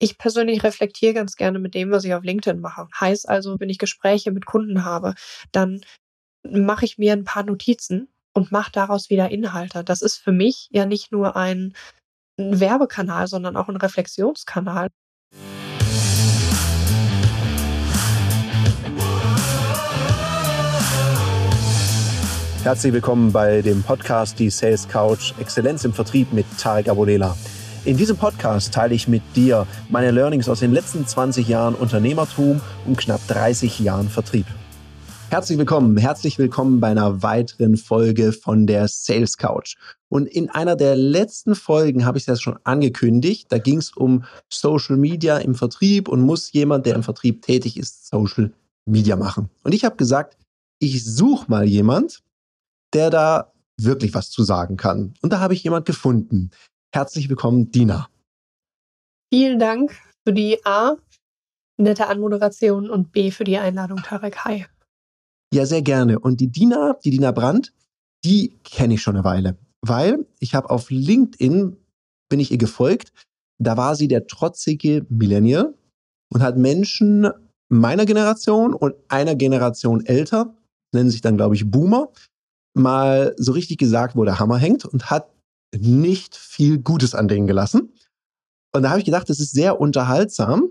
Ich persönlich reflektiere ganz gerne mit dem, was ich auf LinkedIn mache. Heißt also, wenn ich Gespräche mit Kunden habe, dann mache ich mir ein paar Notizen und mache daraus wieder Inhalte. Das ist für mich ja nicht nur ein, Werbekanal, sondern auch ein Reflexionskanal. Herzlich willkommen bei dem Podcast Die Sales Couch Exzellenz im Vertrieb mit Tarek Abodela. In diesem Podcast teile ich mit dir meine Learnings aus den letzten 20 Jahren Unternehmertum und knapp 30 Jahren Vertrieb. Herzlich willkommen, herzlich willkommen bei einer weiteren Folge von der Sales Couch. Und in einer der letzten Folgen habe ich das schon angekündigt. Da ging es um Social Media im Vertrieb und muss jemand, der im Vertrieb tätig ist, Social Media machen. Und ich habe gesagt, ich suche mal jemand, der da wirklich was zu sagen kann. Und da habe ich jemand gefunden. Herzlich willkommen, Dina. Vielen Dank für die A, nette Anmoderation und B für die Einladung, Tarek. Hi. Ja, sehr gerne. Und die Dina, die Dina Brandt, die kenne ich schon eine Weile, weil ich habe auf LinkedIn, bin ich ihr gefolgt, da war sie der trotzige Millennial und hat Menschen meiner Generation und einer Generation älter, nennen sich dann, glaube ich, Boomer, mal so richtig gesagt, wo der Hammer hängt und hat nicht viel Gutes an denen gelassen. Und da habe ich gedacht, das ist sehr unterhaltsam.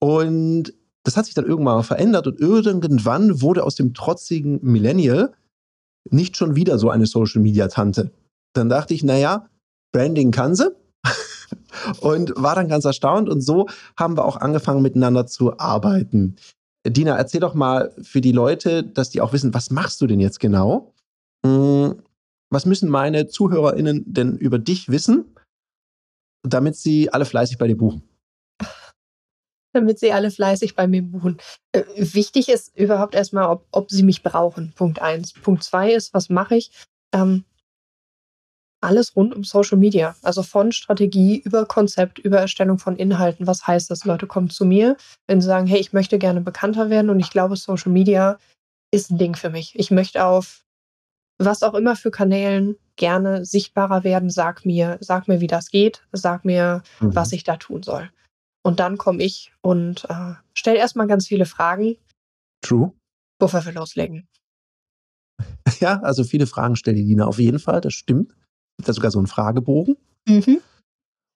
Und das hat sich dann irgendwann mal verändert und irgendwann wurde aus dem trotzigen Millennial nicht schon wieder so eine Social Media Tante. Dann dachte ich, naja, Branding kann sie. und war dann ganz erstaunt. Und so haben wir auch angefangen, miteinander zu arbeiten. Dina, erzähl doch mal für die Leute, dass die auch wissen, was machst du denn jetzt genau? Was müssen meine ZuhörerInnen denn über dich wissen, damit sie alle fleißig bei dir buchen? Damit sie alle fleißig bei mir buchen. Äh, wichtig ist überhaupt erstmal, ob, ob sie mich brauchen. Punkt eins. Punkt zwei ist, was mache ich? Ähm, alles rund um Social Media. Also von Strategie über Konzept, über Erstellung von Inhalten. Was heißt das? Leute kommen zu mir, wenn sie sagen, hey, ich möchte gerne bekannter werden und ich glaube, Social Media ist ein Ding für mich. Ich möchte auf was auch immer für Kanälen gerne sichtbarer werden, sag mir, sag mir, wie das geht, sag mir, mhm. was ich da tun soll. Und dann komme ich und äh, stelle erstmal ganz viele Fragen. True. Bevor wir loslegen. Ja, also viele Fragen stellt die Dina auf jeden Fall, das stimmt. Gibt da sogar so einen Fragebogen. Mhm.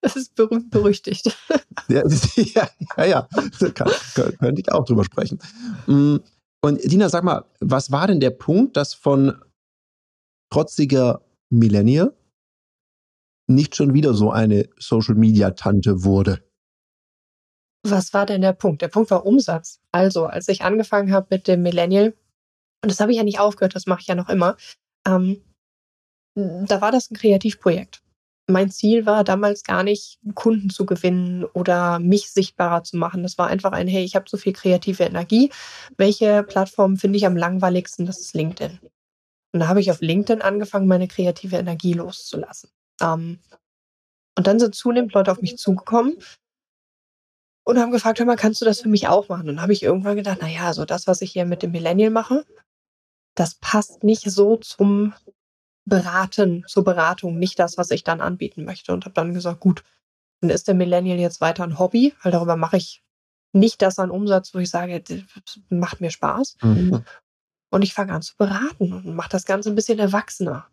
Das ist berühmt berüchtigt. ja, ja, ja, ja. Kann, könnte ich auch drüber sprechen. Mm, und Dina, sag mal, was war denn der Punkt, dass von trotziger Millennial nicht schon wieder so eine Social-Media-Tante wurde. Was war denn der Punkt? Der Punkt war Umsatz. Also, als ich angefangen habe mit dem Millennial, und das habe ich ja nicht aufgehört, das mache ich ja noch immer, ähm, da war das ein Kreativprojekt. Mein Ziel war damals gar nicht, Kunden zu gewinnen oder mich sichtbarer zu machen. Das war einfach ein, hey, ich habe so viel kreative Energie. Welche Plattform finde ich am langweiligsten? Das ist LinkedIn. Und da habe ich auf LinkedIn angefangen, meine kreative Energie loszulassen. Ähm, und dann sind zunehmend Leute auf mich zugekommen und haben gefragt, hör mal, kannst du das für mich auch machen? Und dann habe ich irgendwann gedacht, naja, so das, was ich hier mit dem Millennial mache, das passt nicht so zum Beraten, zur Beratung, nicht das, was ich dann anbieten möchte. Und habe dann gesagt, gut, dann ist der Millennial jetzt weiter ein Hobby, weil darüber mache ich nicht das an Umsatz, wo ich sage, das macht mir Spaß. Mhm. Und ich fange an zu beraten und mache das Ganze ein bisschen erwachsener.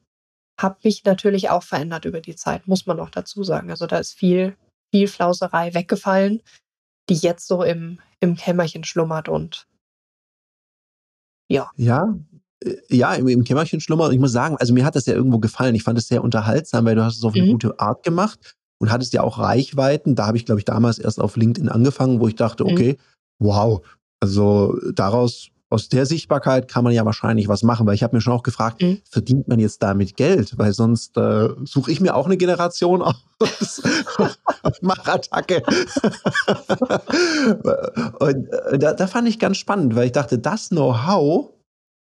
Hab mich natürlich auch verändert über die Zeit, muss man auch dazu sagen. Also da ist viel, viel Flauserei weggefallen, die jetzt so im, im Kämmerchen schlummert und ja. Ja, äh, ja, im, im Kämmerchen schlummert. Und ich muss sagen, also mir hat das ja irgendwo gefallen. Ich fand es sehr unterhaltsam, weil du hast es auf eine mhm. gute Art gemacht und hattest ja auch Reichweiten. Da habe ich, glaube ich, damals erst auf LinkedIn angefangen, wo ich dachte, mhm. okay, mhm. wow, also daraus aus der Sichtbarkeit kann man ja wahrscheinlich was machen, weil ich habe mir schon auch gefragt, mhm. verdient man jetzt damit Geld? Weil sonst äh, suche ich mir auch eine Generation aus mach Attacke. und äh, da, da fand ich ganz spannend, weil ich dachte, das Know-how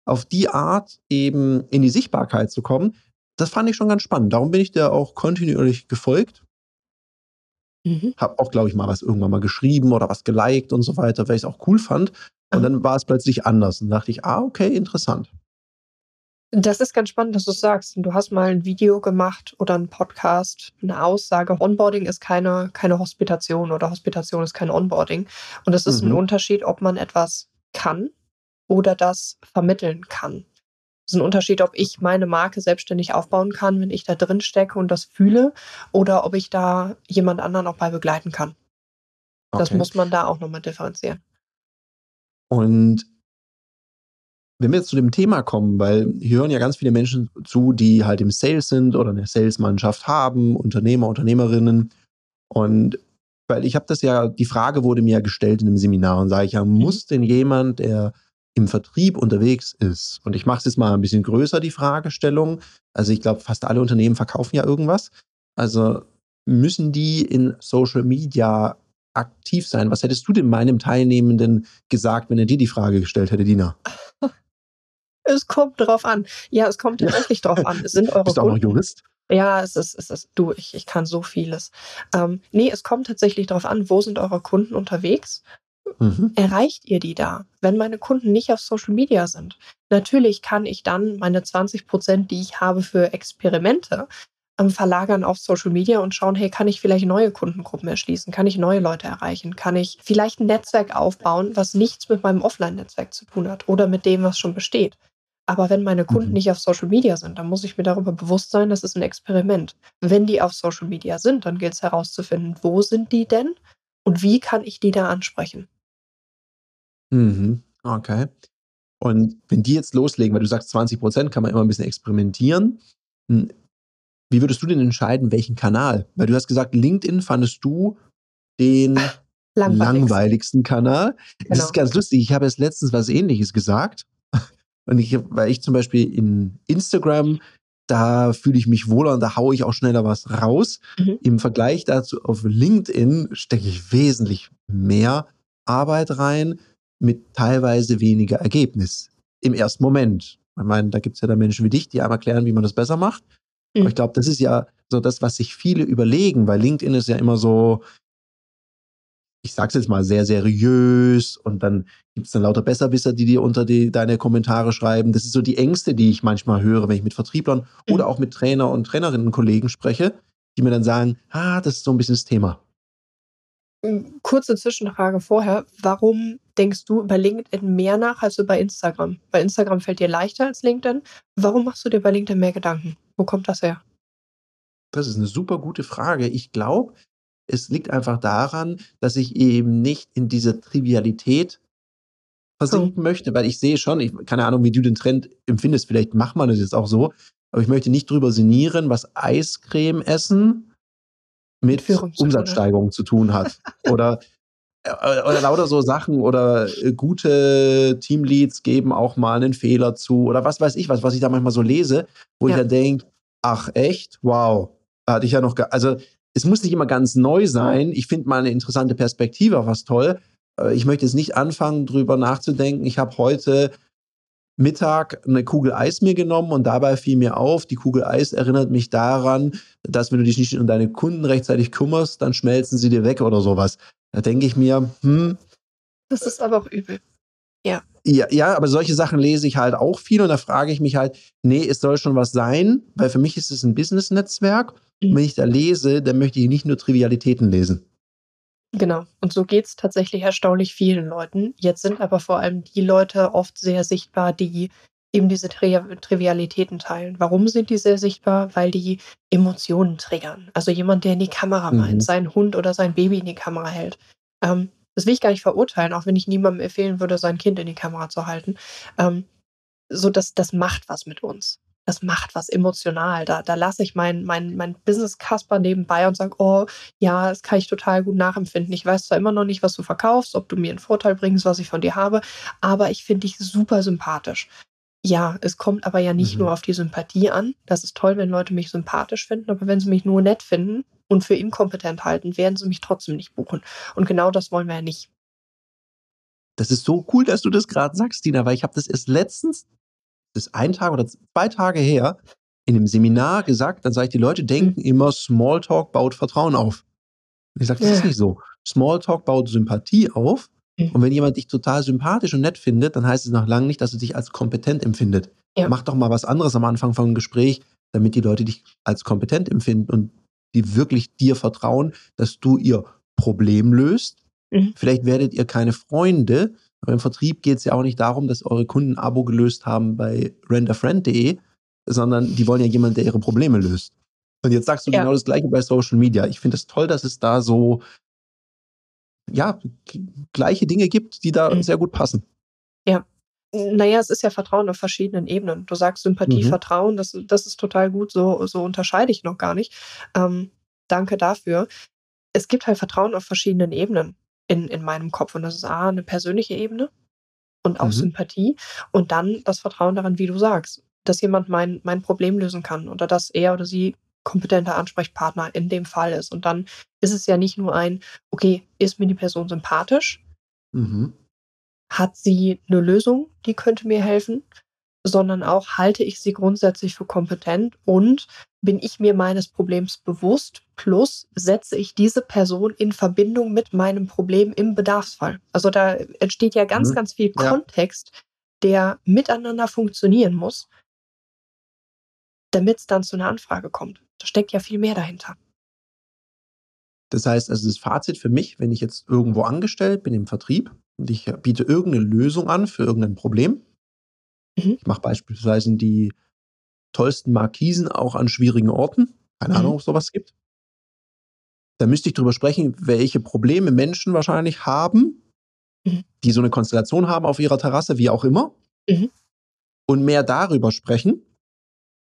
auf die Art eben in die Sichtbarkeit zu kommen, das fand ich schon ganz spannend. Darum bin ich dir auch kontinuierlich gefolgt. Mhm. Hab auch, glaube ich, mal was irgendwann mal geschrieben oder was geliked und so weiter, weil ich es auch cool fand. Und dann war es plötzlich anders. Und dachte ich, ah, okay, interessant. Das ist ganz spannend, dass du sagst. Du hast mal ein Video gemacht oder einen Podcast, eine Aussage. Onboarding ist keine, keine Hospitation oder Hospitation ist kein Onboarding. Und es ist mhm. ein Unterschied, ob man etwas kann oder das vermitteln kann. Es ist ein Unterschied, ob ich meine Marke selbstständig aufbauen kann, wenn ich da drin stecke und das fühle, oder ob ich da jemand anderen auch bei begleiten kann. Okay. Das muss man da auch nochmal differenzieren. Und wenn wir jetzt zu dem Thema kommen, weil hier hören ja ganz viele Menschen zu, die halt im Sales sind oder eine Salesmannschaft haben, Unternehmer, Unternehmerinnen. Und weil ich habe das ja, die Frage wurde mir ja gestellt in einem Seminar und sage ich ja, mhm. muss denn jemand, der im Vertrieb unterwegs ist, und ich mache es jetzt mal ein bisschen größer, die Fragestellung, also ich glaube, fast alle Unternehmen verkaufen ja irgendwas, also müssen die in Social Media aktiv sein? Was hättest du denn meinem Teilnehmenden gesagt, wenn er dir die Frage gestellt hätte, Dina? Es kommt drauf an. Ja, es kommt tatsächlich drauf an. Es sind eure Bist du auch noch Jurist? Ja, es ist, es ist, du, ich, ich kann so vieles. Ähm, nee, es kommt tatsächlich darauf an, wo sind eure Kunden unterwegs? Mhm. Erreicht ihr die da, wenn meine Kunden nicht auf Social Media sind? Natürlich kann ich dann meine 20 Prozent, die ich habe für Experimente, ähm, verlagern auf Social Media und schauen, hey, kann ich vielleicht neue Kundengruppen erschließen? Kann ich neue Leute erreichen? Kann ich vielleicht ein Netzwerk aufbauen, was nichts mit meinem Offline-Netzwerk zu tun hat oder mit dem, was schon besteht? Aber wenn meine Kunden mhm. nicht auf Social Media sind, dann muss ich mir darüber bewusst sein, das ist ein Experiment. Wenn die auf Social Media sind, dann gilt es herauszufinden, wo sind die denn und wie kann ich die da ansprechen. Mhm. Okay. Und wenn die jetzt loslegen, weil du sagst, 20 Prozent kann man immer ein bisschen experimentieren, hm, wie würdest du denn entscheiden, welchen Kanal? Weil du hast gesagt, LinkedIn fandest du den langweiligsten Kanal. Genau. Das ist ganz lustig. Ich habe jetzt letztens was ähnliches gesagt. Und ich, weil ich zum Beispiel in Instagram, da fühle ich mich wohler und da haue ich auch schneller was raus. Mhm. Im Vergleich dazu auf LinkedIn stecke ich wesentlich mehr Arbeit rein mit teilweise weniger Ergebnis im ersten Moment. Ich meine, da gibt es ja da Menschen wie dich, die einem erklären, wie man das besser macht. Mhm. Aber ich glaube, das ist ja so das, was sich viele überlegen, weil LinkedIn ist ja immer so, ich sag's jetzt mal, sehr seriös und dann gibt es dann lauter Besserwisser, die dir unter die, deine Kommentare schreiben. Das ist so die Ängste, die ich manchmal höre, wenn ich mit Vertrieblern mhm. oder auch mit Trainer und Trainerinnen Kollegen spreche, die mir dann sagen, ah, das ist so ein bisschen das Thema. Hm, kurze Zwischenfrage vorher. Warum denkst du über LinkedIn mehr nach als über Instagram? Bei Instagram fällt dir leichter als LinkedIn. Warum machst du dir bei LinkedIn mehr Gedanken? Wo kommt das her? Das ist eine super gute Frage. Ich glaube, es liegt einfach daran, dass ich eben nicht in diese Trivialität versinken oh. möchte, weil ich sehe schon, ich keine Ahnung, wie du den Trend empfindest, vielleicht macht man es jetzt auch so, aber ich möchte nicht drüber sinnieren, was Eiscreme essen mit Umsatzsteigerung zu tun hat. oder, oder lauter so Sachen oder äh, gute Teamleads geben auch mal einen Fehler zu oder was weiß ich was, was ich da manchmal so lese, wo ja. ich dann denke, ach echt, wow, hatte ich ja noch, also es muss nicht immer ganz neu sein. Ich finde mal eine interessante Perspektive auch was toll. Äh, ich möchte jetzt nicht anfangen, drüber nachzudenken. Ich habe heute Mittag eine Kugel Eis mir genommen und dabei fiel mir auf, die Kugel Eis erinnert mich daran, dass wenn du dich nicht um deine Kunden rechtzeitig kümmerst, dann schmelzen sie dir weg oder sowas. Da denke ich mir, hm. Das ist aber auch übel. Ja. ja. Ja, aber solche Sachen lese ich halt auch viel und da frage ich mich halt, nee, es soll schon was sein, weil für mich ist es ein Business-Netzwerk Mhm. Wenn ich da lese, dann möchte ich nicht nur Trivialitäten lesen. Genau. Und so geht es tatsächlich erstaunlich vielen Leuten. Jetzt sind aber vor allem die Leute oft sehr sichtbar, die eben diese Tri Trivialitäten teilen. Warum sind die sehr sichtbar? Weil die Emotionen triggern. Also jemand, der in die Kamera mhm. meint, seinen Hund oder sein Baby in die Kamera hält. Ähm, das will ich gar nicht verurteilen, auch wenn ich niemandem empfehlen würde, sein Kind in die Kamera zu halten. Ähm, so, dass das macht was mit uns das macht was emotional. Da, da lasse ich mein, mein, mein Business-Kasper nebenbei und sage, oh, ja, das kann ich total gut nachempfinden. Ich weiß zwar immer noch nicht, was du verkaufst, ob du mir einen Vorteil bringst, was ich von dir habe, aber ich finde dich super sympathisch. Ja, es kommt aber ja nicht mhm. nur auf die Sympathie an. Das ist toll, wenn Leute mich sympathisch finden, aber wenn sie mich nur nett finden und für inkompetent halten, werden sie mich trotzdem nicht buchen. Und genau das wollen wir ja nicht. Das ist so cool, dass du das gerade sagst, Dina, weil ich habe das erst letztens das ist ein Tag oder zwei Tage her, in einem Seminar gesagt, dann sage ich, die Leute denken mhm. immer, Smalltalk baut Vertrauen auf. Ich sage, das ja. ist nicht so. Smalltalk baut Sympathie auf. Mhm. Und wenn jemand dich total sympathisch und nett findet, dann heißt es noch lange nicht, dass er dich als kompetent empfindet. Ja. Mach doch mal was anderes am Anfang von einem Gespräch, damit die Leute dich als kompetent empfinden und die wirklich dir vertrauen, dass du ihr Problem löst. Mhm. Vielleicht werdet ihr keine Freunde, aber im Vertrieb geht es ja auch nicht darum, dass eure Kunden ein Abo gelöst haben bei renderfriend.de, sondern die wollen ja jemanden, der ihre Probleme löst. Und jetzt sagst du ja. genau das Gleiche bei Social Media. Ich finde es toll, dass es da so, ja, gleiche Dinge gibt, die da mhm. sehr gut passen. Ja. Naja, es ist ja Vertrauen auf verschiedenen Ebenen. Du sagst Sympathie, mhm. Vertrauen, das, das ist total gut, so, so unterscheide ich noch gar nicht. Ähm, danke dafür. Es gibt halt Vertrauen auf verschiedenen Ebenen in, in meinem Kopf. Und das ist A, eine persönliche Ebene und auch mhm. Sympathie. Und dann das Vertrauen daran, wie du sagst, dass jemand mein, mein Problem lösen kann oder dass er oder sie kompetenter Ansprechpartner in dem Fall ist. Und dann ist es ja nicht nur ein, okay, ist mir die Person sympathisch? Mhm. Hat sie eine Lösung, die könnte mir helfen? Sondern auch, halte ich sie grundsätzlich für kompetent und bin ich mir meines Problems bewusst, plus setze ich diese Person in Verbindung mit meinem Problem im Bedarfsfall. Also da entsteht ja ganz, mhm. ganz viel ja. Kontext, der miteinander funktionieren muss, damit es dann zu einer Anfrage kommt. Da steckt ja viel mehr dahinter. Das heißt, also das Fazit für mich, wenn ich jetzt irgendwo angestellt bin im Vertrieb und ich biete irgendeine Lösung an für irgendein Problem. Mhm. Ich mache beispielsweise die tollsten Markisen auch an schwierigen Orten. Keine mhm. Ahnung, ob es sowas gibt. Da müsste ich drüber sprechen, welche Probleme Menschen wahrscheinlich haben, mhm. die so eine Konstellation haben auf ihrer Terrasse, wie auch immer. Mhm. Und mehr darüber sprechen,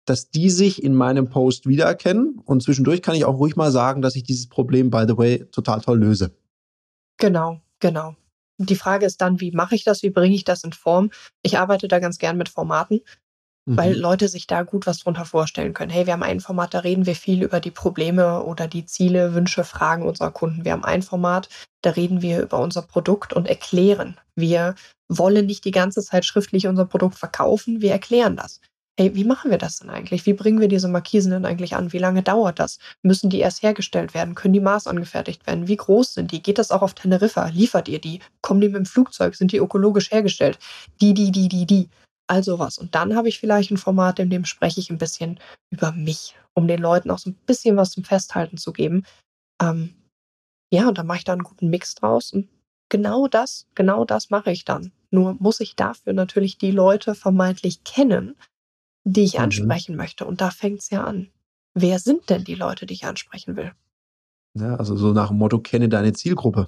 dass die sich in meinem Post wiedererkennen. Und zwischendurch kann ich auch ruhig mal sagen, dass ich dieses Problem, by the way, total toll löse. Genau, genau. Die Frage ist dann, wie mache ich das? Wie bringe ich das in Form? Ich arbeite da ganz gern mit Formaten weil mhm. Leute sich da gut was drunter vorstellen können. Hey, wir haben ein Format, da reden wir viel über die Probleme oder die Ziele, Wünsche, Fragen unserer Kunden. Wir haben ein Format, da reden wir über unser Produkt und erklären. Wir wollen nicht die ganze Zeit schriftlich unser Produkt verkaufen, wir erklären das. Hey, wie machen wir das denn eigentlich? Wie bringen wir diese Markisen denn eigentlich an? Wie lange dauert das? Müssen die erst hergestellt werden? Können die Maß angefertigt werden? Wie groß sind die? Geht das auch auf Teneriffa? Liefert ihr die? Kommen die mit dem Flugzeug? Sind die ökologisch hergestellt? Die, die, die, die, die all sowas. Und dann habe ich vielleicht ein Format, in dem spreche ich ein bisschen über mich, um den Leuten auch so ein bisschen was zum Festhalten zu geben. Ähm, ja, und dann mache ich da einen guten Mix draus. Und genau das, genau das mache ich dann. Nur muss ich dafür natürlich die Leute vermeintlich kennen, die ich mhm. ansprechen möchte. Und da fängt es ja an. Wer sind denn die Leute, die ich ansprechen will? Ja, also so nach dem Motto, kenne deine Zielgruppe.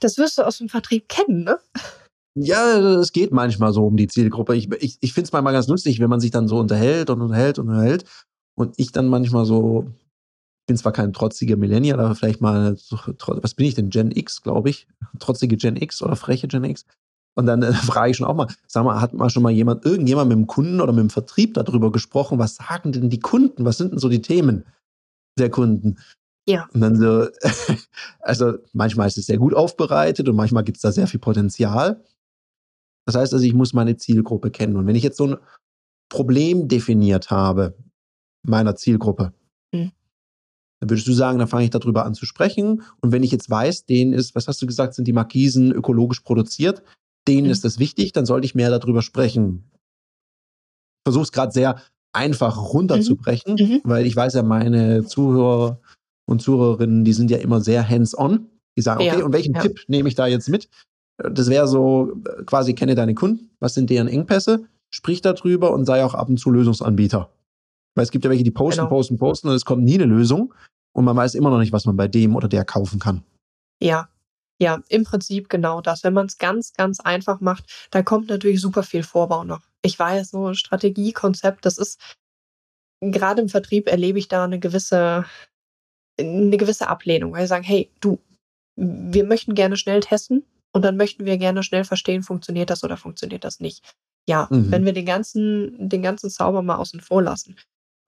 Das wirst du aus dem Vertrieb kennen, ne? Ja, es geht manchmal so um die Zielgruppe. Ich, ich, ich finde es manchmal ganz lustig, wenn man sich dann so unterhält und unterhält und unterhält. Und ich dann manchmal so, ich bin zwar kein trotziger Millennial, aber vielleicht mal, was bin ich denn? Gen X, glaube ich. Trotzige Gen X oder freche Gen X. Und dann äh, frage ich schon auch mal, sag mal, hat mal schon mal jemand, irgendjemand mit dem Kunden oder mit dem Vertrieb darüber gesprochen, was sagen denn die Kunden? Was sind denn so die Themen der Kunden? Ja. Und dann so, also manchmal ist es sehr gut aufbereitet und manchmal gibt es da sehr viel Potenzial. Das heißt also, ich muss meine Zielgruppe kennen. Und wenn ich jetzt so ein Problem definiert habe, meiner Zielgruppe, mhm. dann würdest du sagen, dann fange ich darüber an zu sprechen. Und wenn ich jetzt weiß, denen ist, was hast du gesagt, sind die Markisen ökologisch produziert, denen mhm. ist das wichtig, dann sollte ich mehr darüber sprechen. Ich versuche es gerade sehr einfach runterzubrechen, mhm. mhm. weil ich weiß ja, meine Zuhörer und Zuhörerinnen, die sind ja immer sehr hands-on. Die sagen, okay, ja, und welchen ja. Tipp nehme ich da jetzt mit? Das wäre so quasi, kenne deine Kunden, was sind deren Engpässe, sprich darüber und sei auch ab und zu Lösungsanbieter. Weil es gibt ja welche, die posten, genau. posten, posten und es kommt nie eine Lösung und man weiß immer noch nicht, was man bei dem oder der kaufen kann. Ja, ja, im Prinzip genau das. Wenn man es ganz, ganz einfach macht, da kommt natürlich super viel Vorbau noch. Ich weiß, so Strategie, Konzept, das ist gerade im Vertrieb erlebe ich da eine gewisse, eine gewisse Ablehnung, weil sie sagen, hey, du, wir möchten gerne schnell testen, und dann möchten wir gerne schnell verstehen, funktioniert das oder funktioniert das nicht. Ja, mhm. wenn wir den ganzen, den ganzen Zauber mal außen vor lassen.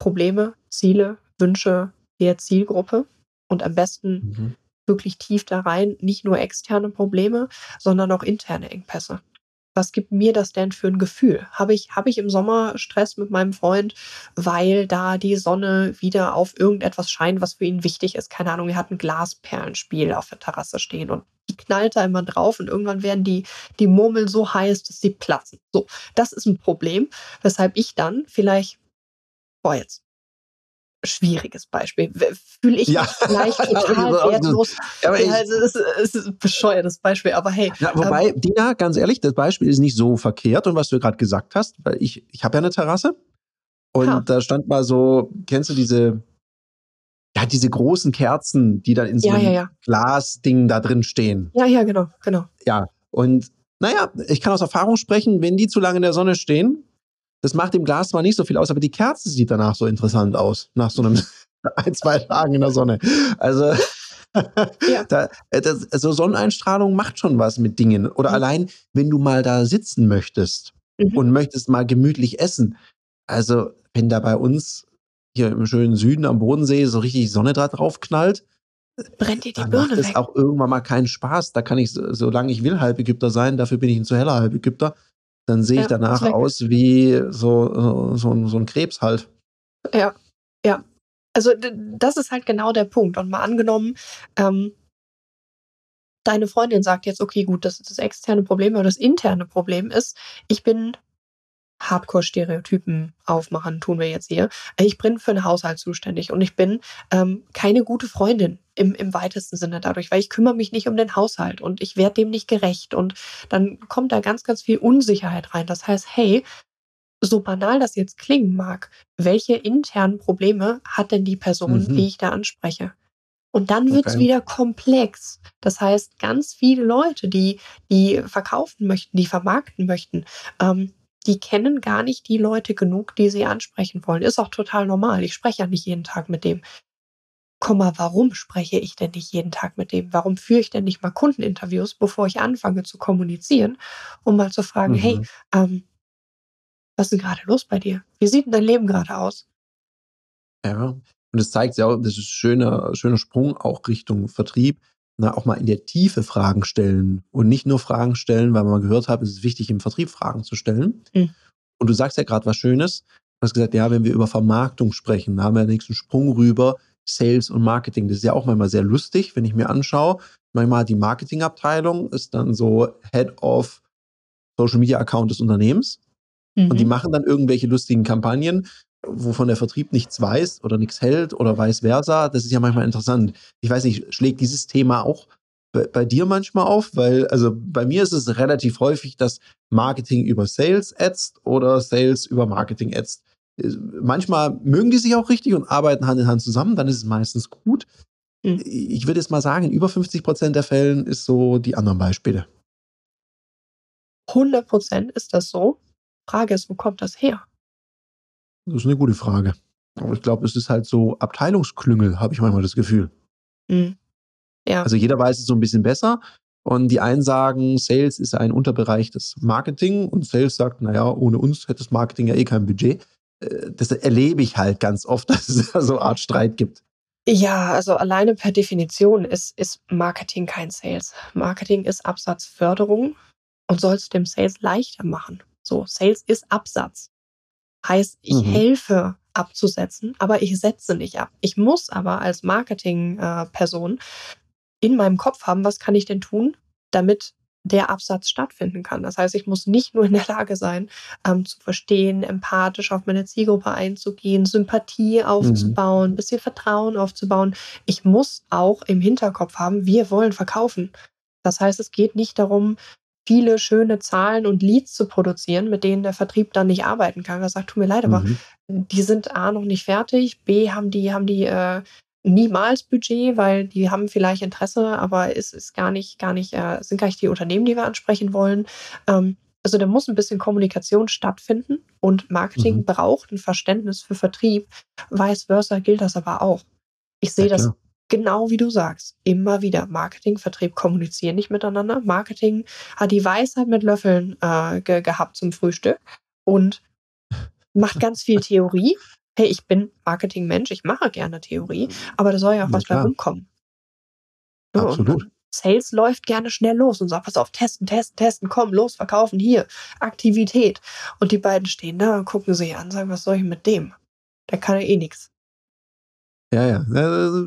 Probleme, Ziele, Wünsche der Zielgruppe und am besten mhm. Wirklich tief da rein, nicht nur externe Probleme, sondern auch interne Engpässe. was gibt mir das denn für ein Gefühl? Habe ich, habe ich im Sommer Stress mit meinem Freund, weil da die Sonne wieder auf irgendetwas scheint, was für ihn wichtig ist? Keine Ahnung, er hat ein Glasperlenspiel auf der Terrasse stehen und die knallt da immer drauf und irgendwann werden die, die Murmeln so heiß, dass sie platzen. So, das ist ein Problem, weshalb ich dann vielleicht, boah, jetzt schwieriges Beispiel. Fühle ich ja. mich vielleicht total wertlos. Ja, aber ja, also es, ist, ist ein bescheuertes Beispiel, aber hey. Ja, wobei, ähm, Dina, ganz ehrlich, das Beispiel ist nicht so verkehrt und was du gerade gesagt hast, weil ich, ich habe ja eine Terrasse und ha. da stand mal so, kennst du diese, ja, diese großen Kerzen, die dann in so einem Glasding da drin stehen. Ja, ja, genau, genau. Ja, und naja, ich kann aus Erfahrung sprechen, wenn die zu lange in der Sonne stehen, das macht dem Glas zwar nicht so viel aus, aber die Kerze sieht danach so interessant aus, nach so einem ein, zwei Tagen in der Sonne. Also ja. da, äh, das, also Sonneneinstrahlung macht schon was mit Dingen. Oder mhm. allein, wenn du mal da sitzen möchtest mhm. und möchtest mal gemütlich essen. Also, wenn da bei uns hier im schönen Süden am Bodensee so richtig Sonne da drauf knallt, brennt dir die dann Birne macht es auch irgendwann mal keinen Spaß. Da kann ich, solange ich will, Halbägypter sein, dafür bin ich ein zu heller Halbägypter dann sehe ich ja, danach aus wie so, so, so ein Krebs halt. Ja, ja. Also das ist halt genau der Punkt. Und mal angenommen, ähm, deine Freundin sagt jetzt, okay, gut, das ist das externe Problem, aber das interne Problem ist, ich bin Hardcore-Stereotypen aufmachen, tun wir jetzt hier. Ich bin für den Haushalt zuständig und ich bin ähm, keine gute Freundin im, im weitesten Sinne dadurch, weil ich kümmere mich nicht um den Haushalt und ich werde dem nicht gerecht und dann kommt da ganz, ganz viel Unsicherheit rein. Das heißt, hey, so banal das jetzt klingen mag, welche internen Probleme hat denn die Person, mhm. die ich da anspreche? Und dann wird es okay. wieder komplex. Das heißt, ganz viele Leute, die, die verkaufen möchten, die vermarkten möchten, ähm, die kennen gar nicht die Leute genug, die sie ansprechen wollen. Ist auch total normal. Ich spreche ja nicht jeden Tag mit dem. Komma, warum spreche ich denn nicht jeden Tag mit dem? Warum führe ich denn nicht mal Kundeninterviews, bevor ich anfange zu kommunizieren, um mal zu fragen, mhm. hey, ähm, was ist denn gerade los bei dir? Wie sieht denn dein Leben gerade aus? Ja, und es zeigt ja auch, das ist ein schöner, schöner Sprung auch Richtung Vertrieb, na, auch mal in der Tiefe Fragen stellen und nicht nur Fragen stellen, weil man gehört hat, es ist wichtig, im Vertrieb Fragen zu stellen. Mhm. Und du sagst ja gerade was Schönes. Du hast gesagt, ja, wenn wir über Vermarktung sprechen, haben wir den nächsten Sprung rüber Sales und Marketing. Das ist ja auch manchmal sehr lustig, wenn ich mir anschaue. Manchmal die Marketingabteilung ist dann so Head of Social Media Account des Unternehmens. Mhm. Und die mhm. machen dann irgendwelche lustigen Kampagnen, wovon der Vertrieb nichts weiß oder nichts hält oder vice versa. Das ist ja manchmal interessant. Ich weiß nicht, schlägt dieses Thema auch bei, bei dir manchmal auf? Weil, also bei mir ist es relativ häufig, dass Marketing über Sales ätzt oder Sales über Marketing ätzt manchmal mögen die sich auch richtig und arbeiten Hand in Hand zusammen, dann ist es meistens gut. Mhm. Ich würde jetzt mal sagen, in über 50 Prozent der Fällen ist so die anderen Beispiele. 100 Prozent ist das so. Frage ist, wo kommt das her? Das ist eine gute Frage. Aber ich glaube, es ist halt so Abteilungsklüngel, habe ich manchmal das Gefühl. Mhm. Ja. Also jeder weiß es so ein bisschen besser. Und die einen sagen, Sales ist ein Unterbereich des Marketing und Sales sagt, naja, ohne uns hätte das Marketing ja eh kein Budget. Äh, das erlebe ich halt ganz oft, dass es da so eine Art Streit gibt. Ja, also alleine per Definition ist, ist Marketing kein Sales. Marketing ist Absatzförderung und soll es dem Sales leichter machen. So, Sales ist Absatz. Heißt, ich mhm. helfe abzusetzen, aber ich setze nicht ab. Ich muss aber als Marketingperson äh, in meinem Kopf haben, was kann ich denn tun, damit der Absatz stattfinden kann. Das heißt, ich muss nicht nur in der Lage sein, ähm, zu verstehen, empathisch auf meine Zielgruppe einzugehen, Sympathie aufzubauen, mhm. bisschen Vertrauen aufzubauen. Ich muss auch im Hinterkopf haben, wir wollen verkaufen. Das heißt, es geht nicht darum, viele schöne Zahlen und Leads zu produzieren, mit denen der Vertrieb dann nicht arbeiten kann. Er sagt, tut mir leid, mhm. aber die sind A noch nicht fertig, B haben die, haben die äh, niemals Budget, weil die haben vielleicht Interesse, aber es ist gar nicht, gar nicht, äh, sind gar nicht die Unternehmen, die wir ansprechen wollen. Ähm, also da muss ein bisschen Kommunikation stattfinden und Marketing mhm. braucht ein Verständnis für Vertrieb. Vice versa gilt das aber auch. Ich sehe ja, das genau wie du sagst. Immer wieder. Marketing, Vertrieb kommunizieren nicht miteinander. Marketing hat die Weisheit mit Löffeln äh, ge gehabt zum Frühstück und macht ganz viel Theorie, hey, ich bin Marketingmensch, ich mache gerne Theorie, aber da soll ja auch was bei rumkommen. Absolut. Sales läuft gerne schnell los und sagt, pass auf, testen, testen, testen, komm, los, verkaufen, hier, Aktivität. Und die beiden stehen da und gucken sich an, sagen, was soll ich mit dem? Der kann ja eh nichts. Ja, ja,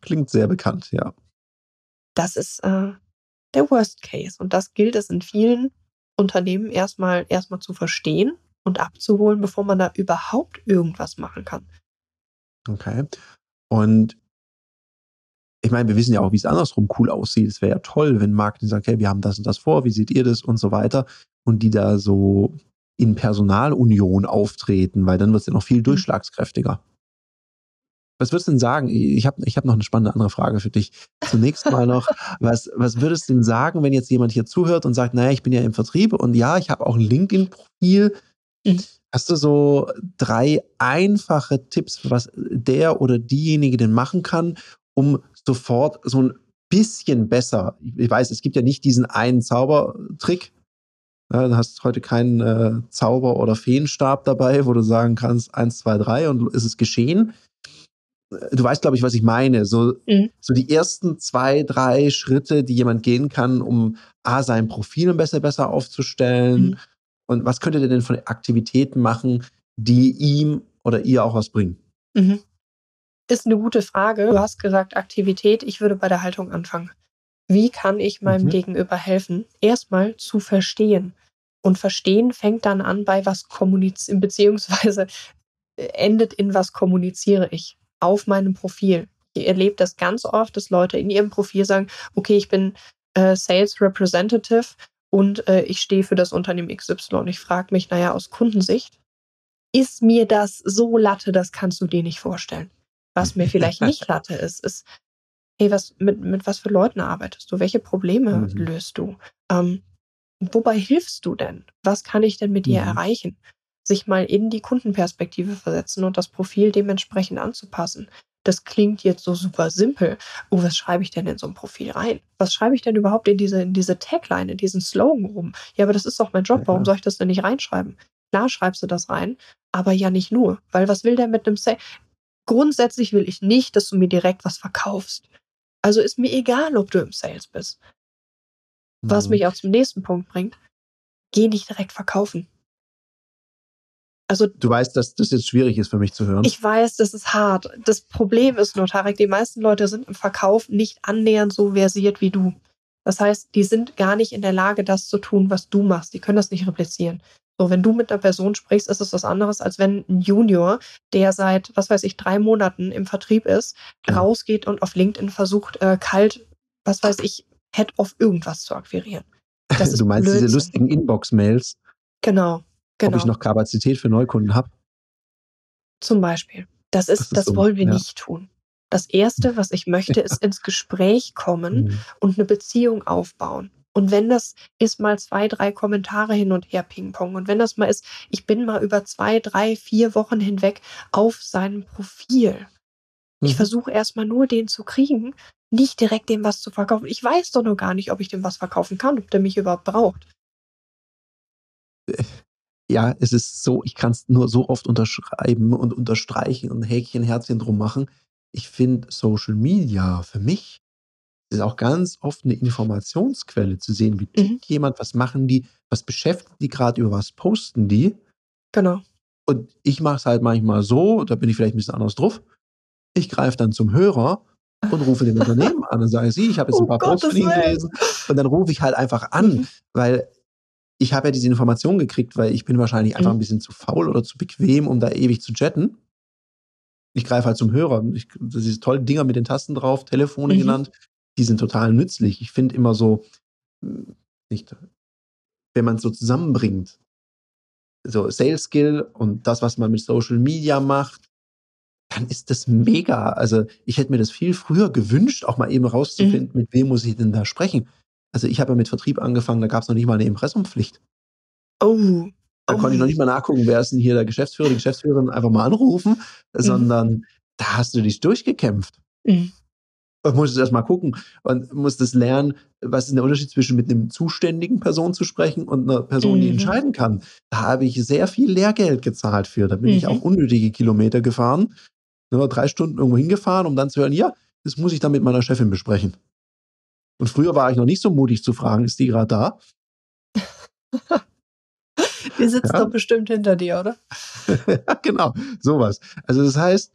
klingt sehr bekannt, ja. Das ist äh, der Worst Case. Und das gilt es in vielen Unternehmen erstmal erstmal zu verstehen und abzuholen, bevor man da überhaupt irgendwas machen kann. Okay. Und ich meine, wir wissen ja auch, wie es andersrum cool aussieht. Es wäre ja toll, wenn Marketing sagt, okay, wir haben das und das vor, wie seht ihr das und so weiter. Und die da so in Personalunion auftreten, weil dann wird es ja noch viel mhm. durchschlagskräftiger. Was würdest du denn sagen? Ich habe ich hab noch eine spannende andere Frage für dich. Zunächst mal noch, was, was würdest du denn sagen, wenn jetzt jemand hier zuhört und sagt, naja, ich bin ja im Vertrieb und ja, ich habe auch ein LinkedIn-Profil. Mhm. Hast du so drei einfache Tipps, was der oder diejenige denn machen kann, um sofort so ein bisschen besser, ich weiß, es gibt ja nicht diesen einen Zaubertrick, ja, du hast heute keinen äh, Zauber- oder Feenstab dabei, wo du sagen kannst, eins, zwei, drei und ist es geschehen. Du weißt, glaube ich, was ich meine. So, mhm. so die ersten zwei, drei Schritte, die jemand gehen kann, um A, sein Profil besser, besser aufzustellen. Mhm. Und was könnte der denn von Aktivitäten machen, die ihm oder ihr auch was bringen? Mhm. Ist eine gute Frage. Du hast gesagt Aktivität. Ich würde bei der Haltung anfangen. Wie kann ich meinem mhm. Gegenüber helfen? Erstmal zu verstehen. Und verstehen fängt dann an bei was kommunizieren, beziehungsweise äh, endet in was kommuniziere ich auf meinem Profil. Ich erlebe das ganz oft, dass Leute in ihrem Profil sagen, okay, ich bin äh, Sales Representative und äh, ich stehe für das Unternehmen XY. Und ich frage mich, naja, aus Kundensicht, ist mir das so Latte, das kannst du dir nicht vorstellen. Was mir vielleicht nicht Latte ist, ist, hey, was, mit, mit was für Leuten arbeitest du? Welche Probleme mhm. löst du? Ähm, wobei hilfst du denn? Was kann ich denn mit dir mhm. erreichen? Sich mal in die Kundenperspektive versetzen und das Profil dementsprechend anzupassen. Das klingt jetzt so super simpel. Oh, was schreibe ich denn in so ein Profil rein? Was schreibe ich denn überhaupt in diese, in diese Tagline, in diesen Slogan rum? Ja, aber das ist doch mein Job. Warum soll ich das denn nicht reinschreiben? Klar schreibst du das rein, aber ja nicht nur. Weil was will der mit einem Sale? Grundsätzlich will ich nicht, dass du mir direkt was verkaufst. Also ist mir egal, ob du im Sales bist. Was mhm. mich auch zum nächsten Punkt bringt. Geh nicht direkt verkaufen. Also, du weißt, dass das jetzt schwierig ist für mich zu hören. Ich weiß, das ist hart. Das Problem ist nur, Tarek, die meisten Leute sind im Verkauf nicht annähernd so versiert wie du. Das heißt, die sind gar nicht in der Lage, das zu tun, was du machst. Die können das nicht replizieren. So, wenn du mit einer Person sprichst, ist es was anderes, als wenn ein Junior, der seit, was weiß ich, drei Monaten im Vertrieb ist, ja. rausgeht und auf LinkedIn versucht, äh, kalt, was weiß ich, Head of irgendwas zu akquirieren. du meinst Blödsinn. diese lustigen Inbox-Mails? Genau, genau. Ob ich noch Kapazität für Neukunden habe? Zum Beispiel. Das ist, das, ist das so, wollen wir ja. nicht tun. Das erste, was ich möchte, ist ins Gespräch kommen mhm. und eine Beziehung aufbauen. Und wenn das ist mal zwei, drei Kommentare hin und her Ping-Pong und wenn das mal ist, ich bin mal über zwei, drei, vier Wochen hinweg auf seinem Profil. Mhm. Ich versuche erstmal nur den zu kriegen, nicht direkt dem was zu verkaufen. Ich weiß doch noch gar nicht, ob ich dem was verkaufen kann, ob der mich überhaupt braucht. Ja, es ist so, ich kann es nur so oft unterschreiben und unterstreichen und Häkchen, Herzchen drum machen. Ich finde Social Media für mich ist auch ganz oft eine Informationsquelle zu sehen, wie mhm. jemand, was machen die, was beschäftigt die gerade, über was posten die. Genau. Und ich mache es halt manchmal so, da bin ich vielleicht ein bisschen anders drauf. Ich greife dann zum Hörer und rufe den Unternehmen an und sage, sie, ich habe jetzt oh ein paar Posts von Ihnen gelesen. Und dann rufe ich halt einfach an, mhm. weil ich habe ja diese Information gekriegt, weil ich bin wahrscheinlich einfach mhm. ein bisschen zu faul oder zu bequem, um da ewig zu chatten. Ich greife halt zum Hörer. Ich, das ist tolle Dinger mit den Tasten drauf, Telefone mhm. genannt die sind total nützlich. Ich finde immer so, hm, nicht, wenn man es so zusammenbringt, so Sales Skill und das, was man mit Social Media macht, dann ist das mega. Also ich hätte mir das viel früher gewünscht, auch mal eben rauszufinden, mhm. mit wem muss ich denn da sprechen. Also ich habe ja mit Vertrieb angefangen, da gab es noch nicht mal eine Impressumpflicht. Oh. Da oh. konnte ich noch nicht mal nachgucken, wer ist denn hier der Geschäftsführer, die Geschäftsführerin, einfach mal anrufen, mhm. sondern da hast du dich durchgekämpft. Mhm. Man muss es erstmal gucken und muss das lernen, was ist der Unterschied zwischen mit einem zuständigen Person zu sprechen und einer Person, mhm. die entscheiden kann. Da habe ich sehr viel Lehrgeld gezahlt für. Da bin mhm. ich auch unnötige Kilometer gefahren, nur drei Stunden irgendwo hingefahren, um dann zu hören, ja, das muss ich dann mit meiner Chefin besprechen. Und früher war ich noch nicht so mutig zu fragen, ist die gerade da? Die sitzt ja? doch bestimmt hinter dir, oder? ja, genau, sowas. Also das heißt,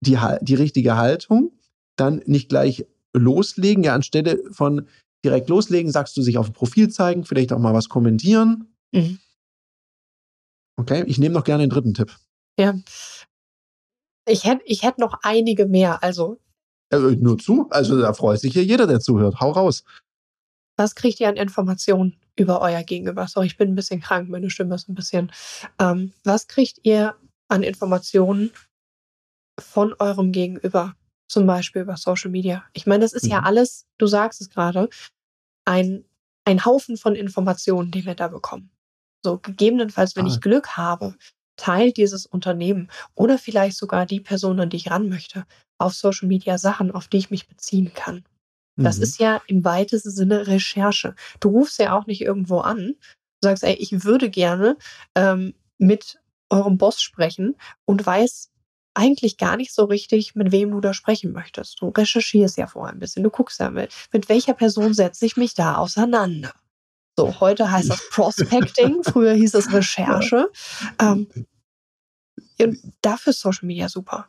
die, die richtige Haltung, dann nicht gleich loslegen, ja, anstelle von direkt loslegen, sagst du sich auf dem Profil zeigen, vielleicht auch mal was kommentieren. Mhm. Okay, ich nehme noch gerne den dritten Tipp. Ja. Ich hätte ich hätt noch einige mehr, also. Nur zu, also da freut sich hier jeder, der zuhört. Hau raus. Was kriegt ihr an Informationen über euer Gegenüber? Sorry, ich bin ein bisschen krank, meine Stimme ist ein bisschen. Ähm, was kriegt ihr an Informationen von eurem Gegenüber? Zum Beispiel über Social Media. Ich meine, das ist mhm. ja alles, du sagst es gerade, ein, ein Haufen von Informationen, die wir da bekommen. So, gegebenenfalls, wenn ah. ich Glück habe, teilt dieses Unternehmen oder vielleicht sogar die Person, an die ich ran möchte, auf Social Media Sachen, auf die ich mich beziehen kann. Das mhm. ist ja im weitesten Sinne Recherche. Du rufst ja auch nicht irgendwo an, sagst, ey, ich würde gerne ähm, mit eurem Boss sprechen und weiß eigentlich gar nicht so richtig, mit wem du da sprechen möchtest. Du recherchierst ja vorher ein bisschen, du guckst ja mit, mit welcher Person setze ich mich da auseinander. So, heute heißt das Prospecting, früher hieß es Recherche. Ähm, dafür ist Social Media super.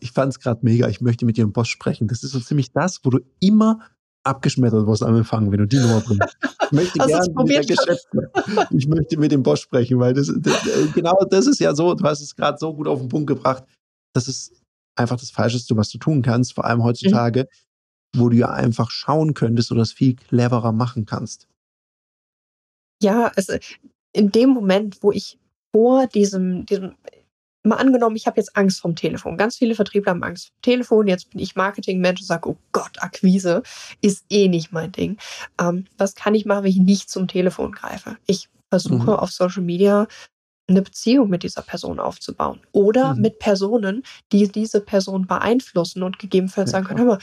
Ich fand es gerade mega. Ich möchte mit ihrem Boss sprechen. Das ist so ziemlich das, wo du immer abgeschmettert wirst am Empfang, wenn du die Nummer bringst. Ich möchte gerne mit der. Ich möchte mit dem Boss sprechen, weil das, das äh, genau das ist ja so, du hast es gerade so gut auf den Punkt gebracht. Das ist einfach das Falscheste, was du tun kannst, vor allem heutzutage, mhm. wo du ja einfach schauen könntest oder das viel cleverer machen kannst. Ja, also in dem Moment, wo ich vor diesem, diesem mal angenommen, ich habe jetzt Angst vom Telefon. Ganz viele Vertriebler haben Angst vom Telefon. Jetzt bin ich Marketingmensch und sage, oh Gott, Akquise ist eh nicht mein Ding. Ähm, was kann ich machen, wenn ich nicht zum Telefon greife? Ich versuche mhm. auf Social Media eine Beziehung mit dieser Person aufzubauen oder mhm. mit Personen, die diese Person beeinflussen und gegebenenfalls ja, sagen können, hör mal,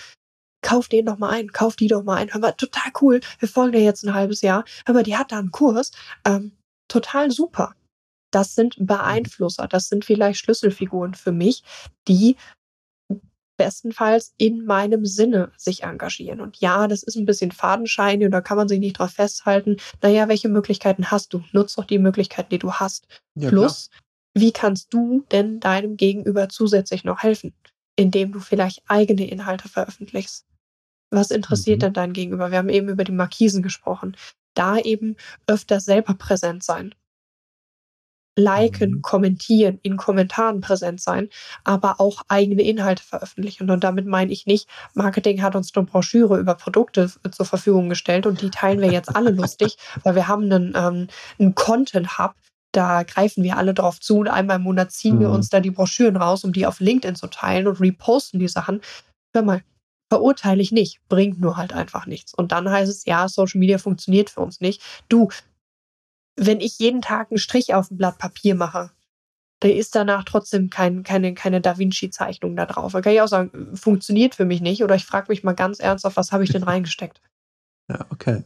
kauf den doch mal ein, kauf die doch mal ein, hör mal, total cool, wir folgen dir jetzt ein halbes Jahr, hör mal, die hat da einen Kurs, ähm, total super das sind Beeinflusser, das sind vielleicht Schlüsselfiguren für mich, die bestenfalls in meinem Sinne sich engagieren. Und ja, das ist ein bisschen fadenscheinig und da kann man sich nicht drauf festhalten. Naja, welche Möglichkeiten hast du? Nutz doch die Möglichkeiten, die du hast. Ja, Plus, klar. wie kannst du denn deinem Gegenüber zusätzlich noch helfen? Indem du vielleicht eigene Inhalte veröffentlichst. Was interessiert mhm. denn dein Gegenüber? Wir haben eben über die Markisen gesprochen. Da eben öfter selber präsent sein liken, mhm. kommentieren, in Kommentaren präsent sein, aber auch eigene Inhalte veröffentlichen. Und damit meine ich nicht, Marketing hat uns eine Broschüre über Produkte zur Verfügung gestellt und die teilen wir jetzt alle lustig, weil wir haben einen, ähm, einen Content-Hub, da greifen wir alle drauf zu und einmal im Monat ziehen mhm. wir uns da die Broschüren raus, um die auf LinkedIn zu teilen und reposten die Sachen. Hör mal, verurteile ich nicht, bringt nur halt einfach nichts. Und dann heißt es, ja, Social Media funktioniert für uns nicht. Du, wenn ich jeden Tag einen Strich auf ein Blatt Papier mache, da ist danach trotzdem kein, keine, keine Da Vinci-Zeichnung da drauf. Da kann ich auch sagen, funktioniert für mich nicht. Oder ich frage mich mal ganz ernsthaft, was habe ich denn reingesteckt? Ja, okay.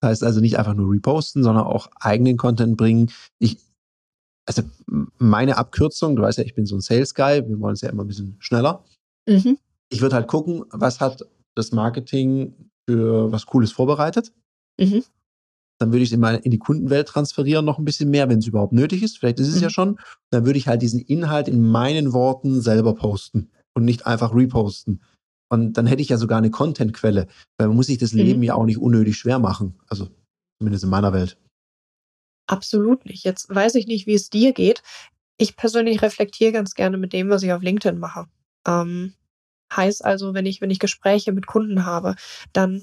Das heißt also nicht einfach nur reposten, sondern auch eigenen Content bringen. Ich, also meine Abkürzung, du weißt ja, ich bin so ein Sales Guy, wir wollen es ja immer ein bisschen schneller. Mhm. Ich würde halt gucken, was hat das Marketing für was Cooles vorbereitet. Mhm dann würde ich es in, meine, in die Kundenwelt transferieren, noch ein bisschen mehr, wenn es überhaupt nötig ist. Vielleicht ist es mhm. ja schon. Dann würde ich halt diesen Inhalt in meinen Worten selber posten und nicht einfach reposten. Und dann hätte ich ja sogar eine Content-Quelle, weil man muss sich das mhm. Leben ja auch nicht unnötig schwer machen. Also zumindest in meiner Welt. Absolut nicht. Jetzt weiß ich nicht, wie es dir geht. Ich persönlich reflektiere ganz gerne mit dem, was ich auf LinkedIn mache. Ähm, heißt also, wenn ich, wenn ich Gespräche mit Kunden habe, dann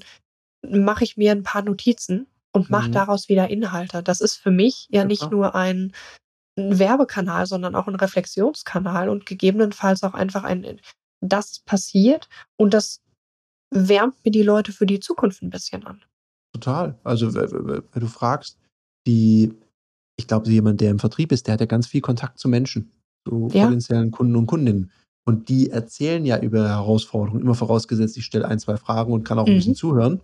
mache ich mir ein paar Notizen und mache mhm. daraus wieder Inhalte. Das ist für mich ja, ja nicht nur ein, ein, Werbekanal, sondern auch ein Reflexionskanal und gegebenenfalls auch einfach ein, das passiert und das wärmt mir die Leute für die Zukunft ein bisschen an. Total. Also, wenn du fragst, die, ich glaube, jemand, der im Vertrieb ist, der hat ja ganz viel Kontakt zu Menschen, zu ja. potenziellen Kunden und Kundinnen. Und die erzählen ja über Herausforderungen, immer vorausgesetzt, ich stelle ein, zwei Fragen und kann auch mhm. ein bisschen zuhören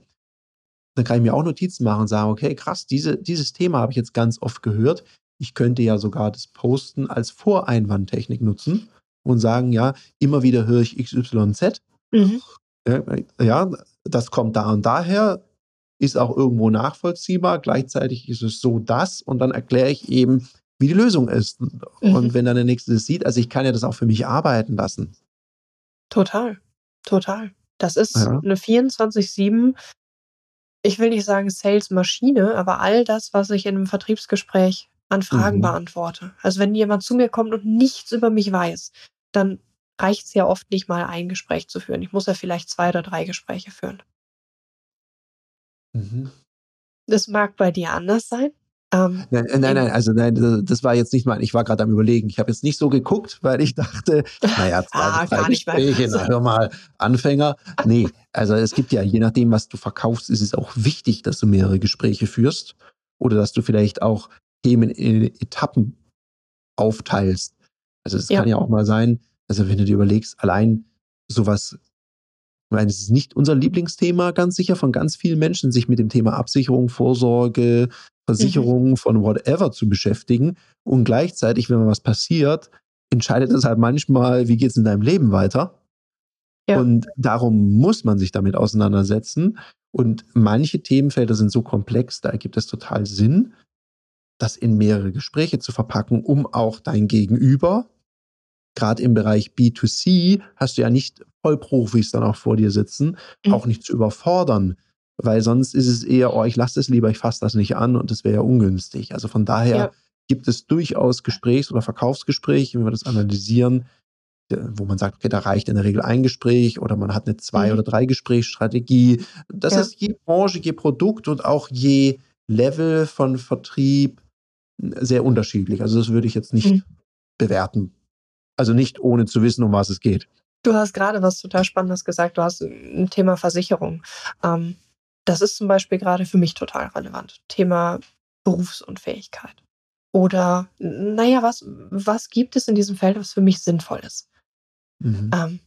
dann kann ich mir auch Notizen machen und sagen, okay, krass, diese, dieses Thema habe ich jetzt ganz oft gehört. Ich könnte ja sogar das Posten als Voreinwandtechnik nutzen und sagen, ja, immer wieder höre ich XYZ. Mhm. Ja, ja, das kommt da und daher, ist auch irgendwo nachvollziehbar. Gleichzeitig ist es so das und dann erkläre ich eben, wie die Lösung ist. Mhm. Und wenn dann der Nächste das sieht, also ich kann ja das auch für mich arbeiten lassen. Total, total. Das ist ja. eine 24-7, ich will nicht sagen Sales-Maschine, aber all das, was ich in einem Vertriebsgespräch an Fragen mhm. beantworte. Also wenn jemand zu mir kommt und nichts über mich weiß, dann reicht es ja oft nicht mal ein Gespräch zu führen. Ich muss ja vielleicht zwei oder drei Gespräche führen. Mhm. Das mag bei dir anders sein. Ähm, nein, äh, nein, nein, also nein, das war jetzt nicht mal, ich war gerade am überlegen. Ich habe jetzt nicht so geguckt, weil ich dachte, naja, zwei, ah, drei gar Gespräche, na, hör mal, Anfänger. Nee, also es gibt ja, je nachdem, was du verkaufst, ist es auch wichtig, dass du mehrere Gespräche führst oder dass du vielleicht auch Themen in Etappen aufteilst. Also es ja. kann ja auch mal sein, also wenn du dir überlegst, allein sowas ich meine, es ist nicht unser Lieblingsthema, ganz sicher, von ganz vielen Menschen, sich mit dem Thema Absicherung, Vorsorge, Versicherung mhm. von whatever zu beschäftigen. Und gleichzeitig, wenn mal was passiert, entscheidet es halt manchmal, wie geht es in deinem Leben weiter. Ja. Und darum muss man sich damit auseinandersetzen. Und manche Themenfelder sind so komplex, da ergibt es total Sinn, das in mehrere Gespräche zu verpacken, um auch dein Gegenüber, gerade im Bereich B2C, hast du ja nicht Vollprofis dann auch vor dir sitzen, mhm. auch nicht zu überfordern. Weil sonst ist es eher, oh, ich lasse es lieber, ich fasse das nicht an und das wäre ja ungünstig. Also von daher ja. gibt es durchaus Gesprächs- oder Verkaufsgespräche, wenn wir das analysieren, wo man sagt, okay, da reicht in der Regel ein Gespräch oder man hat eine Zwei- mhm. oder Drei-Gesprächsstrategie. Das ja. ist je Branche, je Produkt und auch je Level von Vertrieb sehr unterschiedlich. Also das würde ich jetzt nicht mhm. bewerten. Also nicht ohne zu wissen, um was es geht. Du hast gerade was total Spannendes gesagt. Du hast ein Thema Versicherung. Ähm, das ist zum Beispiel gerade für mich total relevant. Thema Berufsunfähigkeit. Oder, naja, was, was gibt es in diesem Feld, was für mich sinnvoll ist? Mhm. Ähm,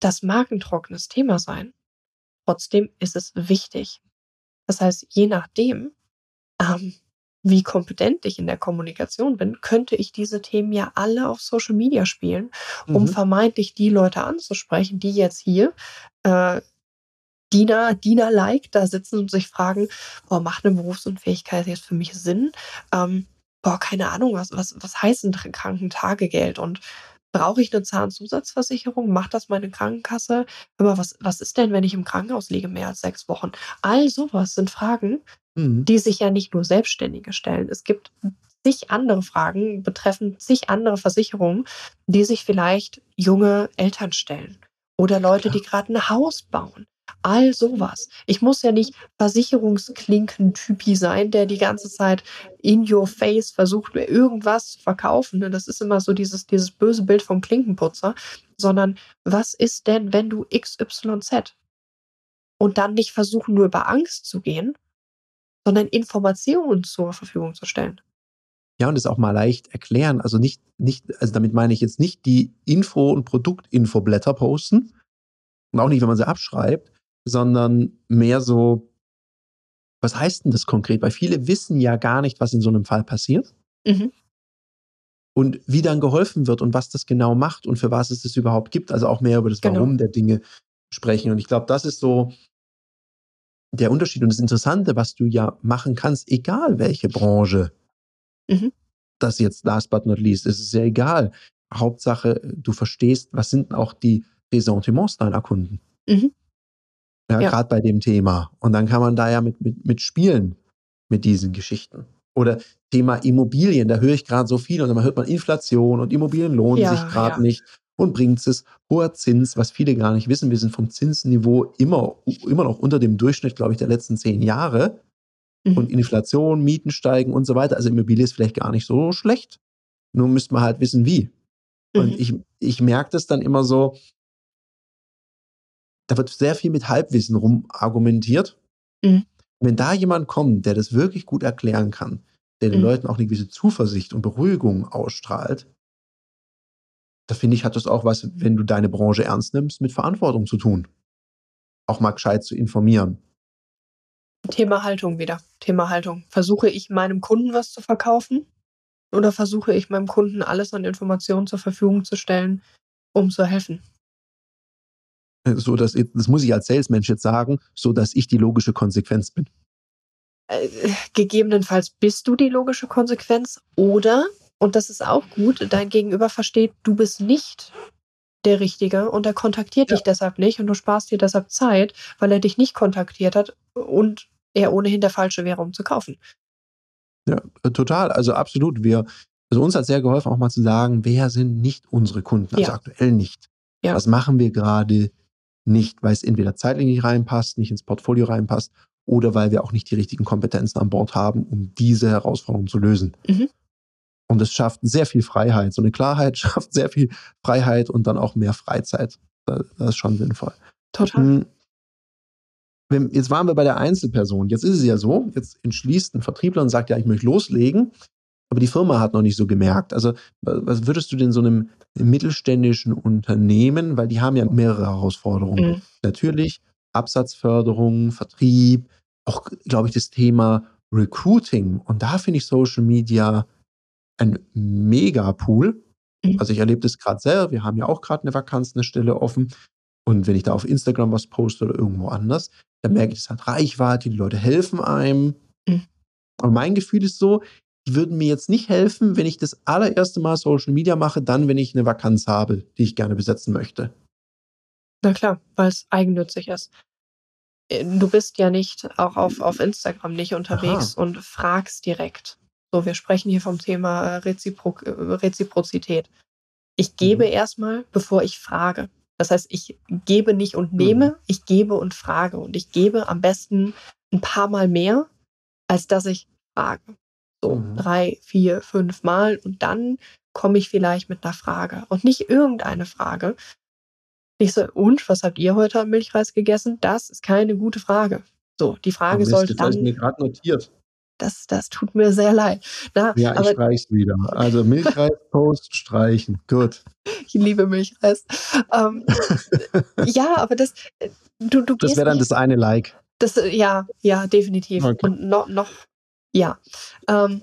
das mag ein trockenes Thema sein. Trotzdem ist es wichtig. Das heißt, je nachdem, ähm, wie kompetent ich in der Kommunikation bin, könnte ich diese Themen ja alle auf Social Media spielen, um mhm. vermeintlich die Leute anzusprechen, die jetzt hier äh, Diener, Diener-like da sitzen und sich fragen, boah, macht eine Berufsunfähigkeit jetzt für mich Sinn? Ähm, boah, keine Ahnung, was, was, was heißt ein Krankentagegeld? Und brauche ich eine Zahnzusatzversicherung? Macht das meine Krankenkasse? Aber was, was ist denn, wenn ich im Krankenhaus liege mehr als sechs Wochen? All sowas sind Fragen, mhm. die sich ja nicht nur Selbstständige stellen. Es gibt zig andere Fragen betreffend zig andere Versicherungen, die sich vielleicht junge Eltern stellen oder Leute, die gerade ein Haus bauen. All sowas. Ich muss ja nicht Versicherungsklinken-Typi sein, der die ganze Zeit in your face versucht, mir irgendwas zu verkaufen. Ne? Das ist immer so dieses, dieses böse Bild vom Klinkenputzer. Sondern was ist denn, wenn du XYZ? Und dann nicht versuchen, nur über Angst zu gehen, sondern Informationen zur Verfügung zu stellen. Ja, und es auch mal leicht erklären. Also nicht, nicht, also damit meine ich jetzt nicht die Info- und Produktinfoblätter posten. Und auch nicht, wenn man sie abschreibt, sondern mehr so, was heißt denn das konkret? Weil viele wissen ja gar nicht, was in so einem Fall passiert. Mhm. Und wie dann geholfen wird und was das genau macht und für was es das überhaupt gibt. Also auch mehr über das genau. Warum der Dinge sprechen. Und ich glaube, das ist so der Unterschied und das Interessante, was du ja machen kannst, egal welche Branche mhm. das jetzt last but not least, ist es ja egal. Hauptsache, du verstehst, was sind auch die Ressentiments deiner Kunden. Mhm. Ja, ja. gerade bei dem Thema. Und dann kann man da ja mit, mit, mit spielen mit diesen Geschichten. Oder Thema Immobilien, da höre ich gerade so viel und dann hört man Inflation und Immobilien lohnen ja, sich gerade ja. nicht und bringt es. Hoher Zins, was viele gar nicht wissen, wir sind vom Zinsniveau immer, immer noch unter dem Durchschnitt, glaube ich, der letzten zehn Jahre. Mhm. Und Inflation, Mieten steigen und so weiter. Also Immobilie ist vielleicht gar nicht so schlecht. Nur müsste man halt wissen, wie. Mhm. Und ich, ich merke das dann immer so, da wird sehr viel mit Halbwissen rumargumentiert. Mhm. Wenn da jemand kommt, der das wirklich gut erklären kann, der den mhm. Leuten auch eine gewisse Zuversicht und Beruhigung ausstrahlt, da finde ich, hat das auch was, wenn du deine Branche ernst nimmst, mit Verantwortung zu tun. Auch mal gescheit zu informieren. Thema Haltung wieder. Thema Haltung. Versuche ich meinem Kunden was zu verkaufen oder versuche ich meinem Kunden alles an Informationen zur Verfügung zu stellen, um zu helfen? So dass, das muss ich als Salesmensch jetzt sagen, so dass ich die logische Konsequenz bin. Äh, gegebenenfalls bist du die logische Konsequenz oder, und das ist auch gut, dein Gegenüber versteht, du bist nicht der Richtige und er kontaktiert ja. dich deshalb nicht und du sparst dir deshalb Zeit, weil er dich nicht kontaktiert hat und er ohnehin der Falsche wäre, um zu kaufen. Ja, äh, total. Also absolut. Wir, also uns hat sehr geholfen, auch mal zu sagen, wer sind nicht unsere Kunden, also ja. aktuell nicht. Ja. Was machen wir gerade nicht, weil es entweder zeitlich nicht reinpasst, nicht ins Portfolio reinpasst oder weil wir auch nicht die richtigen Kompetenzen an Bord haben, um diese Herausforderung zu lösen. Mhm. Und es schafft sehr viel Freiheit. So eine Klarheit schafft sehr viel Freiheit und dann auch mehr Freizeit. Das ist schon sinnvoll. Total. Hm. Jetzt waren wir bei der Einzelperson. Jetzt ist es ja so, jetzt entschließt ein Vertriebler und sagt, ja, ich möchte loslegen, aber die Firma hat noch nicht so gemerkt. Also, was würdest du denn so einem mittelständischen Unternehmen, weil die haben ja mehrere Herausforderungen. Mhm. Natürlich Absatzförderung, Vertrieb, auch, glaube ich, das Thema Recruiting. Und da finde ich Social Media ein Mega-Pool. Mhm. Also ich erlebe das gerade selber. Wir haben ja auch gerade eine Vakanz, eine Stelle offen. Und wenn ich da auf Instagram was poste oder irgendwo anders, dann merke ich, es hat Reichweite, die Leute helfen einem. Mhm. Aber mein Gefühl ist so, würden mir jetzt nicht helfen, wenn ich das allererste Mal Social Media mache, dann, wenn ich eine Vakanz habe, die ich gerne besetzen möchte. Na klar, weil es eigennützig ist. Äh, du bist ja nicht auch auf, auf Instagram nicht unterwegs Aha. und fragst direkt. So, wir sprechen hier vom Thema äh, Rezipro äh, Reziprozität. Ich gebe mhm. erstmal, bevor ich frage. Das heißt, ich gebe nicht und nehme, mhm. ich gebe und frage. Und ich gebe am besten ein paar Mal mehr, als dass ich frage. So mhm. drei, vier, fünf Mal. Und dann komme ich vielleicht mit einer Frage. Und nicht irgendeine Frage. Nicht so, und was habt ihr heute am Milchreis gegessen? Das ist keine gute Frage. So, die Frage Mist, sollte dann. Das mir gerade notiert das, das tut mir sehr leid. Na, ja, ich streich's wieder. Also Milchreis-Post streichen. Gut. Ich liebe Milchreis. Ähm, ja, aber das, äh, du, du Das wäre dann das eine Like. Das, äh, ja, ja, definitiv. Okay. Und noch, noch, ja. Ähm,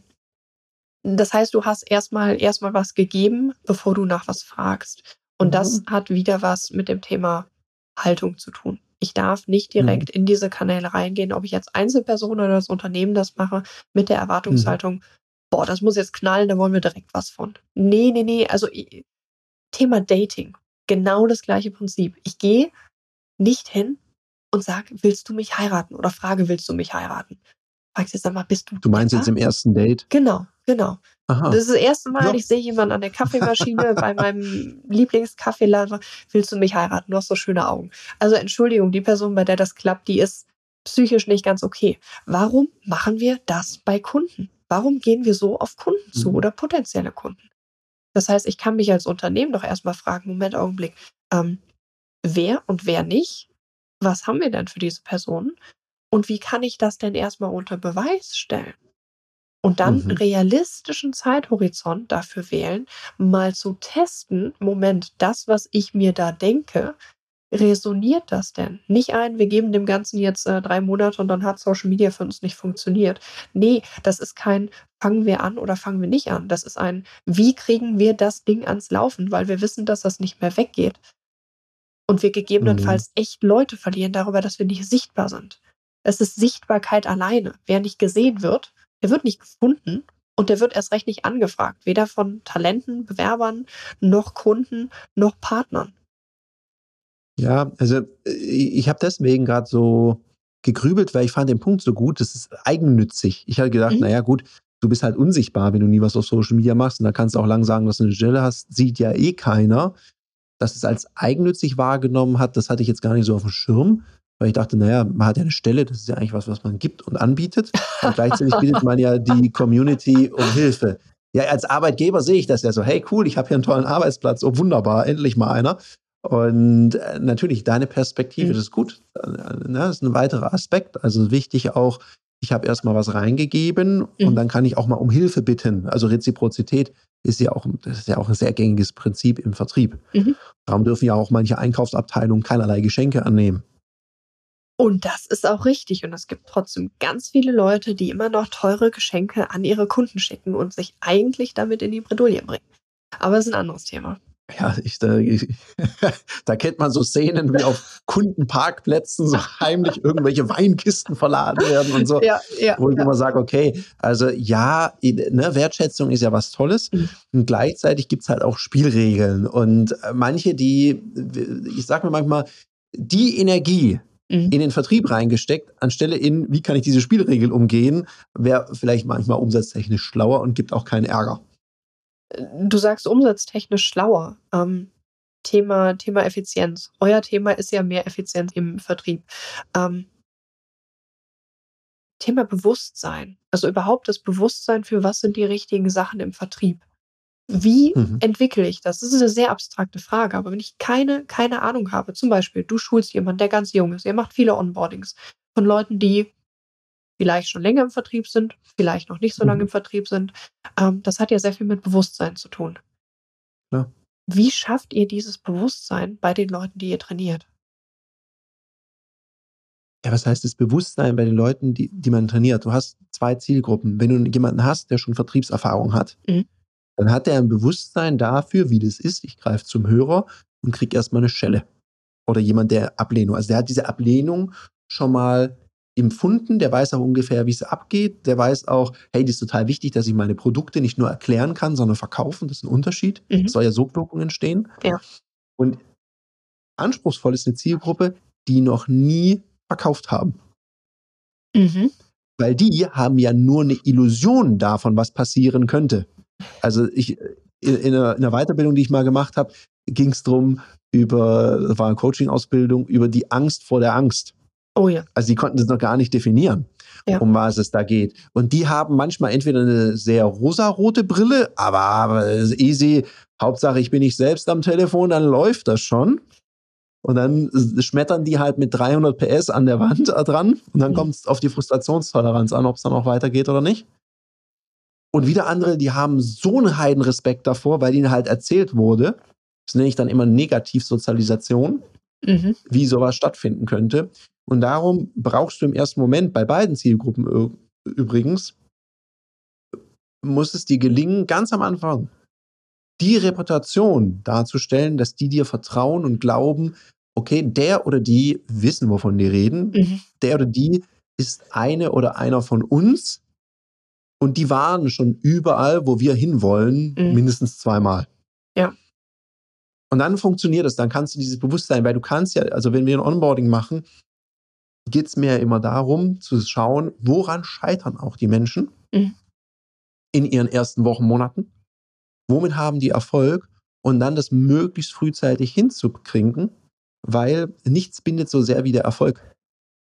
das heißt, du hast erstmal erstmal was gegeben, bevor du nach was fragst. Und mhm. das hat wieder was mit dem Thema Haltung zu tun. Ich darf nicht mhm. direkt mhm. in diese Kanäle reingehen, ob ich jetzt Einzelperson oder das Unternehmen das mache, mit der Erwartungshaltung, mhm. boah, das muss jetzt knallen, da wollen wir direkt was von. Nee, nee, nee, also Thema Dating, genau das gleiche Prinzip. Ich gehe nicht hin und sage, willst du mich heiraten? Oder frage, willst du mich heiraten? Fragst jetzt einmal, bist du. Du meinst jetzt im ersten Date? Genau, genau. Aha. Das ist das erste Mal, ja. ich sehe jemanden an der Kaffeemaschine bei meinem Lieblingskaffeeladen. Willst du mich heiraten? Du hast so schöne Augen. Also Entschuldigung, die Person, bei der das klappt, die ist psychisch nicht ganz okay. Warum machen wir das bei Kunden? Warum gehen wir so auf Kunden zu mhm. oder potenzielle Kunden? Das heißt, ich kann mich als Unternehmen doch erstmal fragen, Moment, Augenblick, ähm, wer und wer nicht? Was haben wir denn für diese Personen? Und wie kann ich das denn erstmal unter Beweis stellen? und dann mhm. realistischen Zeithorizont dafür wählen, mal zu testen, Moment, das, was ich mir da denke, resoniert das denn? Nicht ein, wir geben dem Ganzen jetzt äh, drei Monate und dann hat Social Media für uns nicht funktioniert. Nee, das ist kein fangen wir an oder fangen wir nicht an. Das ist ein, wie kriegen wir das Ding ans Laufen, weil wir wissen, dass das nicht mehr weggeht. Und wir gegebenenfalls mhm. echt Leute verlieren darüber, dass wir nicht sichtbar sind. Es ist Sichtbarkeit alleine. Wer nicht gesehen wird, der wird nicht gefunden und der wird erst recht nicht angefragt, weder von Talenten, Bewerbern, noch Kunden, noch Partnern. Ja, also äh, ich habe deswegen gerade so gegrübelt, weil ich fand den Punkt so gut, das ist eigennützig. Ich hatte gedacht, mhm. naja gut, du bist halt unsichtbar, wenn du nie was auf Social Media machst und da kannst du auch lang sagen, dass du eine Stelle hast, sieht ja eh keiner. Dass es als eigennützig wahrgenommen hat, das hatte ich jetzt gar nicht so auf dem Schirm weil ich dachte, naja, man hat ja eine Stelle, das ist ja eigentlich was, was man gibt und anbietet. Und gleichzeitig bittet man ja die Community um Hilfe. Ja, als Arbeitgeber sehe ich das ja so, hey cool, ich habe hier einen tollen Arbeitsplatz, oh wunderbar, endlich mal einer. Und äh, natürlich, deine Perspektive, mhm. das ist gut. Äh, ne, das ist ein weiterer Aspekt. Also wichtig auch, ich habe erstmal was reingegeben mhm. und dann kann ich auch mal um Hilfe bitten. Also Reziprozität ist ja auch, das ist ja auch ein sehr gängiges Prinzip im Vertrieb. Mhm. Darum dürfen ja auch manche Einkaufsabteilungen keinerlei Geschenke annehmen. Und das ist auch richtig. Und es gibt trotzdem ganz viele Leute, die immer noch teure Geschenke an ihre Kunden schicken und sich eigentlich damit in die Bredouille bringen. Aber es ist ein anderes Thema. Ja, ich, da, ich, da kennt man so Szenen wie auf Kundenparkplätzen so heimlich irgendwelche Weinkisten verladen werden und so. Ja, ja, wo ich ja. immer sage, okay, also ja, ne, Wertschätzung ist ja was Tolles. Mhm. Und gleichzeitig gibt es halt auch Spielregeln. Und äh, manche, die, ich sag mir manchmal, die Energie, mhm. in den Vertrieb reingesteckt, anstelle in, wie kann ich diese Spielregel umgehen, wäre vielleicht manchmal umsatztechnisch schlauer und gibt auch keinen Ärger. Du sagst umsatztechnisch schlauer. Ähm, Thema, Thema Effizienz. Euer Thema ist ja mehr Effizienz im Vertrieb. Ähm, Thema Bewusstsein. Also überhaupt das Bewusstsein für was sind die richtigen Sachen im Vertrieb. Wie mhm. entwickle ich das? Das ist eine sehr abstrakte Frage, aber wenn ich keine, keine Ahnung habe, zum Beispiel, du schulst jemanden, der ganz jung ist, ihr macht viele Onboardings von Leuten, die vielleicht schon länger im Vertrieb sind, vielleicht noch nicht so lange mhm. im Vertrieb sind. Ähm, das hat ja sehr viel mit Bewusstsein zu tun. Ja. Wie schafft ihr dieses Bewusstsein bei den Leuten, die ihr trainiert? Ja, was heißt das Bewusstsein bei den Leuten, die, die man trainiert? Du hast zwei Zielgruppen. Wenn du jemanden hast, der schon Vertriebserfahrung hat, mhm dann hat er ein Bewusstsein dafür, wie das ist. Ich greife zum Hörer und kriege erstmal eine Schelle. Oder jemand, der Ablehnung, also der hat diese Ablehnung schon mal empfunden, der weiß auch ungefähr, wie es abgeht, der weiß auch, hey, das ist total wichtig, dass ich meine Produkte nicht nur erklären kann, sondern verkaufen, das ist ein Unterschied. Mhm. Es soll ja Sogwirkungen entstehen. Ja. Und anspruchsvoll ist eine Zielgruppe, die noch nie verkauft haben. Mhm. Weil die haben ja nur eine Illusion davon, was passieren könnte. Also ich, in, in, einer, in einer Weiterbildung, die ich mal gemacht habe, ging es darum, über, das war eine Coaching-Ausbildung, über die Angst vor der Angst. Oh ja. Also die konnten das noch gar nicht definieren, ja. um was es da geht. Und die haben manchmal entweder eine sehr rosarote Brille, aber, aber easy, Hauptsache ich bin nicht selbst am Telefon, dann läuft das schon. Und dann schmettern die halt mit 300 PS an der Wand dran und dann mhm. kommt es auf die Frustrationstoleranz an, ob es dann auch weitergeht oder nicht. Und wieder andere, die haben so einen Heidenrespekt davor, weil ihnen halt erzählt wurde, das nenne ich dann immer Negativsozialisation, mhm. wie sowas stattfinden könnte. Und darum brauchst du im ersten Moment bei beiden Zielgruppen übrigens, muss es dir gelingen, ganz am Anfang die Reputation darzustellen, dass die dir vertrauen und glauben, okay, der oder die wissen, wovon die reden, mhm. der oder die ist eine oder einer von uns, und die waren schon überall, wo wir hinwollen, mhm. mindestens zweimal. Ja. Und dann funktioniert es, dann kannst du dieses Bewusstsein, weil du kannst ja, also wenn wir ein Onboarding machen, geht es mir immer darum zu schauen, woran scheitern auch die Menschen mhm. in ihren ersten Wochen, Monaten. Womit haben die Erfolg? Und dann das möglichst frühzeitig hinzukriegen, weil nichts bindet so sehr wie der Erfolg.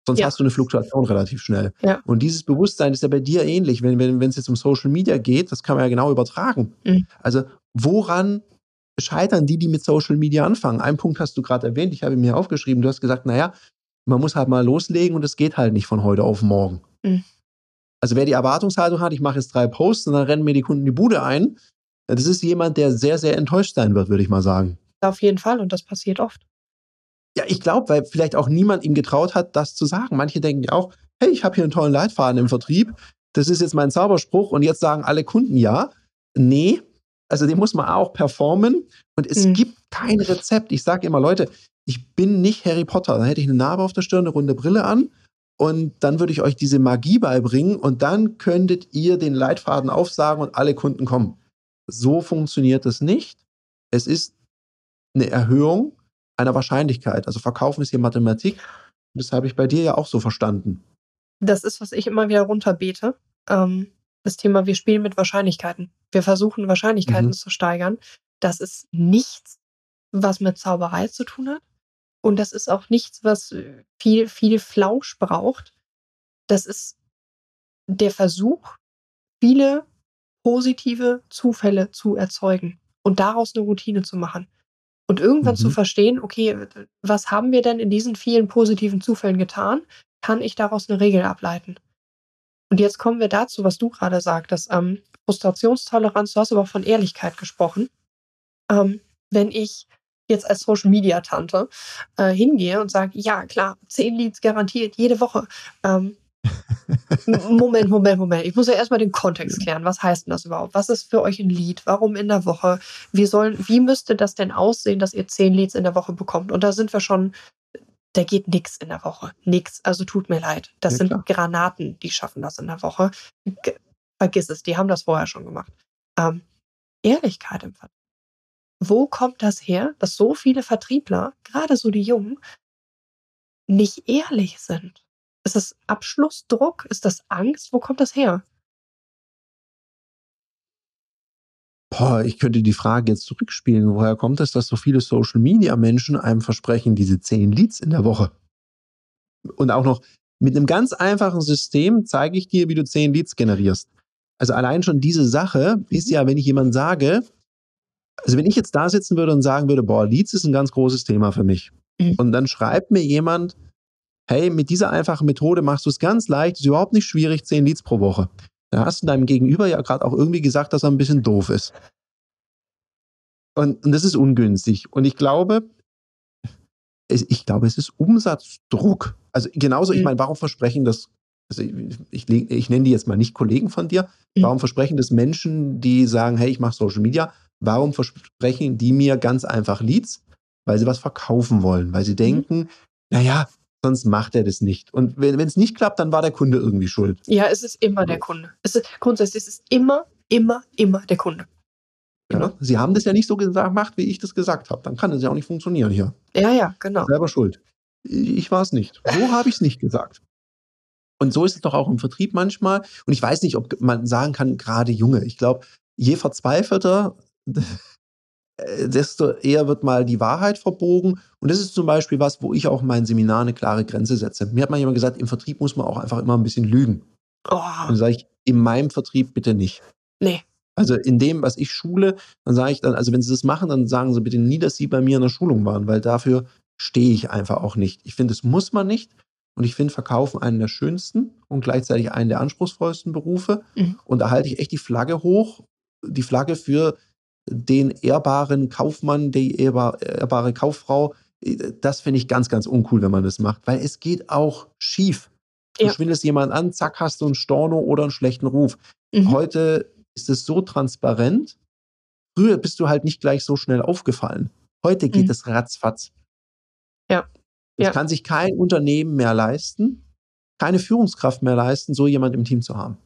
Sonst ja. hast du eine Fluktuation relativ schnell. Ja. Und dieses Bewusstsein ist ja bei dir ähnlich, wenn es wenn, jetzt um Social Media geht, das kann man ja genau übertragen. Mhm. Also woran scheitern die, die mit Social Media anfangen? Einen Punkt hast du gerade erwähnt, ich habe mir aufgeschrieben, du hast gesagt, naja, man muss halt mal loslegen und es geht halt nicht von heute auf morgen. Mhm. Also wer die Erwartungshaltung hat, ich mache jetzt drei Posts und dann rennen mir die Kunden die Bude ein, das ist jemand, der sehr, sehr enttäuscht sein wird, würde ich mal sagen. Auf jeden Fall und das passiert oft. Ja, ich glaube, weil vielleicht auch niemand ihm getraut hat, das zu sagen. Manche denken ja auch, hey, ich habe hier einen tollen Leitfaden im Vertrieb. Das ist jetzt mein Zauberspruch und jetzt sagen alle Kunden ja. Nee, also den muss man auch performen und es mhm. gibt kein Rezept. Ich sage immer, Leute, ich bin nicht Harry Potter. Da hätte ich eine Narbe auf der Stirn, eine runde Brille an und dann würde ich euch diese Magie beibringen und dann könntet ihr den Leitfaden aufsagen und alle Kunden kommen. So funktioniert es nicht. Es ist eine Erhöhung einer Wahrscheinlichkeit. Also Verkaufen ist hier Mathematik. Das habe ich bei dir ja auch so verstanden. Das ist, was ich immer wieder runterbete. Ähm, das Thema, wir spielen mit Wahrscheinlichkeiten. Wir versuchen Wahrscheinlichkeiten mhm. zu steigern. Das ist nichts, was mit Zauberei zu tun hat. Und das ist auch nichts, was viel, viel Flausch braucht. Das ist der Versuch, viele positive Zufälle zu erzeugen und daraus eine Routine zu machen. Und irgendwann mhm. zu verstehen, okay, was haben wir denn in diesen vielen positiven Zufällen getan? Kann ich daraus eine Regel ableiten? Und jetzt kommen wir dazu, was du gerade sagtest. Ähm, Frustrationstoleranz, du hast aber von Ehrlichkeit gesprochen. Ähm, wenn ich jetzt als Social Media Tante äh, hingehe und sage, ja klar, zehn Leads garantiert jede Woche, ähm, Moment, Moment, Moment. Ich muss ja erstmal den Kontext klären. Was heißt denn das überhaupt? Was ist für euch ein Lied? Warum in der Woche? Wie, sollen, wie müsste das denn aussehen, dass ihr zehn Leads in der Woche bekommt? Und da sind wir schon, da geht nichts in der Woche. Nix. Also tut mir leid. Das ja, sind klar. Granaten, die schaffen das in der Woche. G Vergiss es, die haben das vorher schon gemacht. Ähm, Ehrlichkeit im Vertrieb. Wo kommt das her, dass so viele Vertriebler, gerade so die Jungen, nicht ehrlich sind? Ist das Abschlussdruck? Ist das Angst? Wo kommt das her? Boah, ich könnte die Frage jetzt zurückspielen. Woher kommt es, dass so viele Social Media Menschen einem versprechen, diese zehn Leads in der Woche? Und auch noch mit einem ganz einfachen System zeige ich dir, wie du zehn Leads generierst. Also allein schon diese Sache ist mhm. ja, wenn ich jemand sage, also wenn ich jetzt da sitzen würde und sagen würde, boah, Leads ist ein ganz großes Thema für mich. Mhm. Und dann schreibt mir jemand, hey, mit dieser einfachen Methode machst du es ganz leicht, ist überhaupt nicht schwierig, 10 Leads pro Woche. Dann hast du deinem Gegenüber ja gerade auch irgendwie gesagt, dass er ein bisschen doof ist. Und, und das ist ungünstig. Und ich glaube, es, ich glaube, es ist Umsatzdruck. Also genauso, mhm. ich meine, warum versprechen das, also ich, ich, ich, nenne die jetzt mal nicht Kollegen von dir, mhm. warum versprechen das Menschen, die sagen, hey, ich mache Social Media, warum versprechen die mir ganz einfach Leads? Weil sie was verkaufen wollen, weil sie mhm. denken, naja, sonst macht er das nicht. Und wenn es nicht klappt, dann war der Kunde irgendwie schuld. Ja, es ist immer der Kunde. Es ist, grundsätzlich ist es immer, immer, immer der Kunde. Ja, Sie haben das ja nicht so gemacht, wie ich das gesagt habe. Dann kann es ja auch nicht funktionieren hier. Ja, ja, genau. Selber schuld. Ich war es nicht. So habe ich es nicht gesagt. Und so ist es doch auch im Vertrieb manchmal. Und ich weiß nicht, ob man sagen kann, gerade Junge. Ich glaube, je verzweifelter, desto eher wird mal die Wahrheit verbogen. Und das ist zum Beispiel was, wo ich auch in meinen Seminaren eine klare Grenze setze. Mir hat mal jemand gesagt, im Vertrieb muss man auch einfach immer ein bisschen lügen. Oh. Und dann sage ich, in meinem Vertrieb bitte nicht. Nee. Also in dem, was ich schule, dann sage ich dann, also wenn Sie das machen, dann sagen Sie bitte nie, dass Sie bei mir in der Schulung waren, weil dafür stehe ich einfach auch nicht. Ich finde, das muss man nicht. Und ich finde Verkaufen einen der schönsten und gleichzeitig einen der anspruchsvollsten Berufe. Mhm. Und da halte ich echt die Flagge hoch, die Flagge für den ehrbaren Kaufmann, die ehrbare Kauffrau, das finde ich ganz, ganz uncool, wenn man das macht, weil es geht auch schief. Du ja. schwindelst jemand an, zack, hast du einen Storno oder einen schlechten Ruf. Mhm. Heute ist es so transparent. Früher bist du halt nicht gleich so schnell aufgefallen. Heute geht mhm. es ratzfatz. Ja. Es ja. kann sich kein Unternehmen mehr leisten, keine Führungskraft mehr leisten, so jemand im Team zu haben.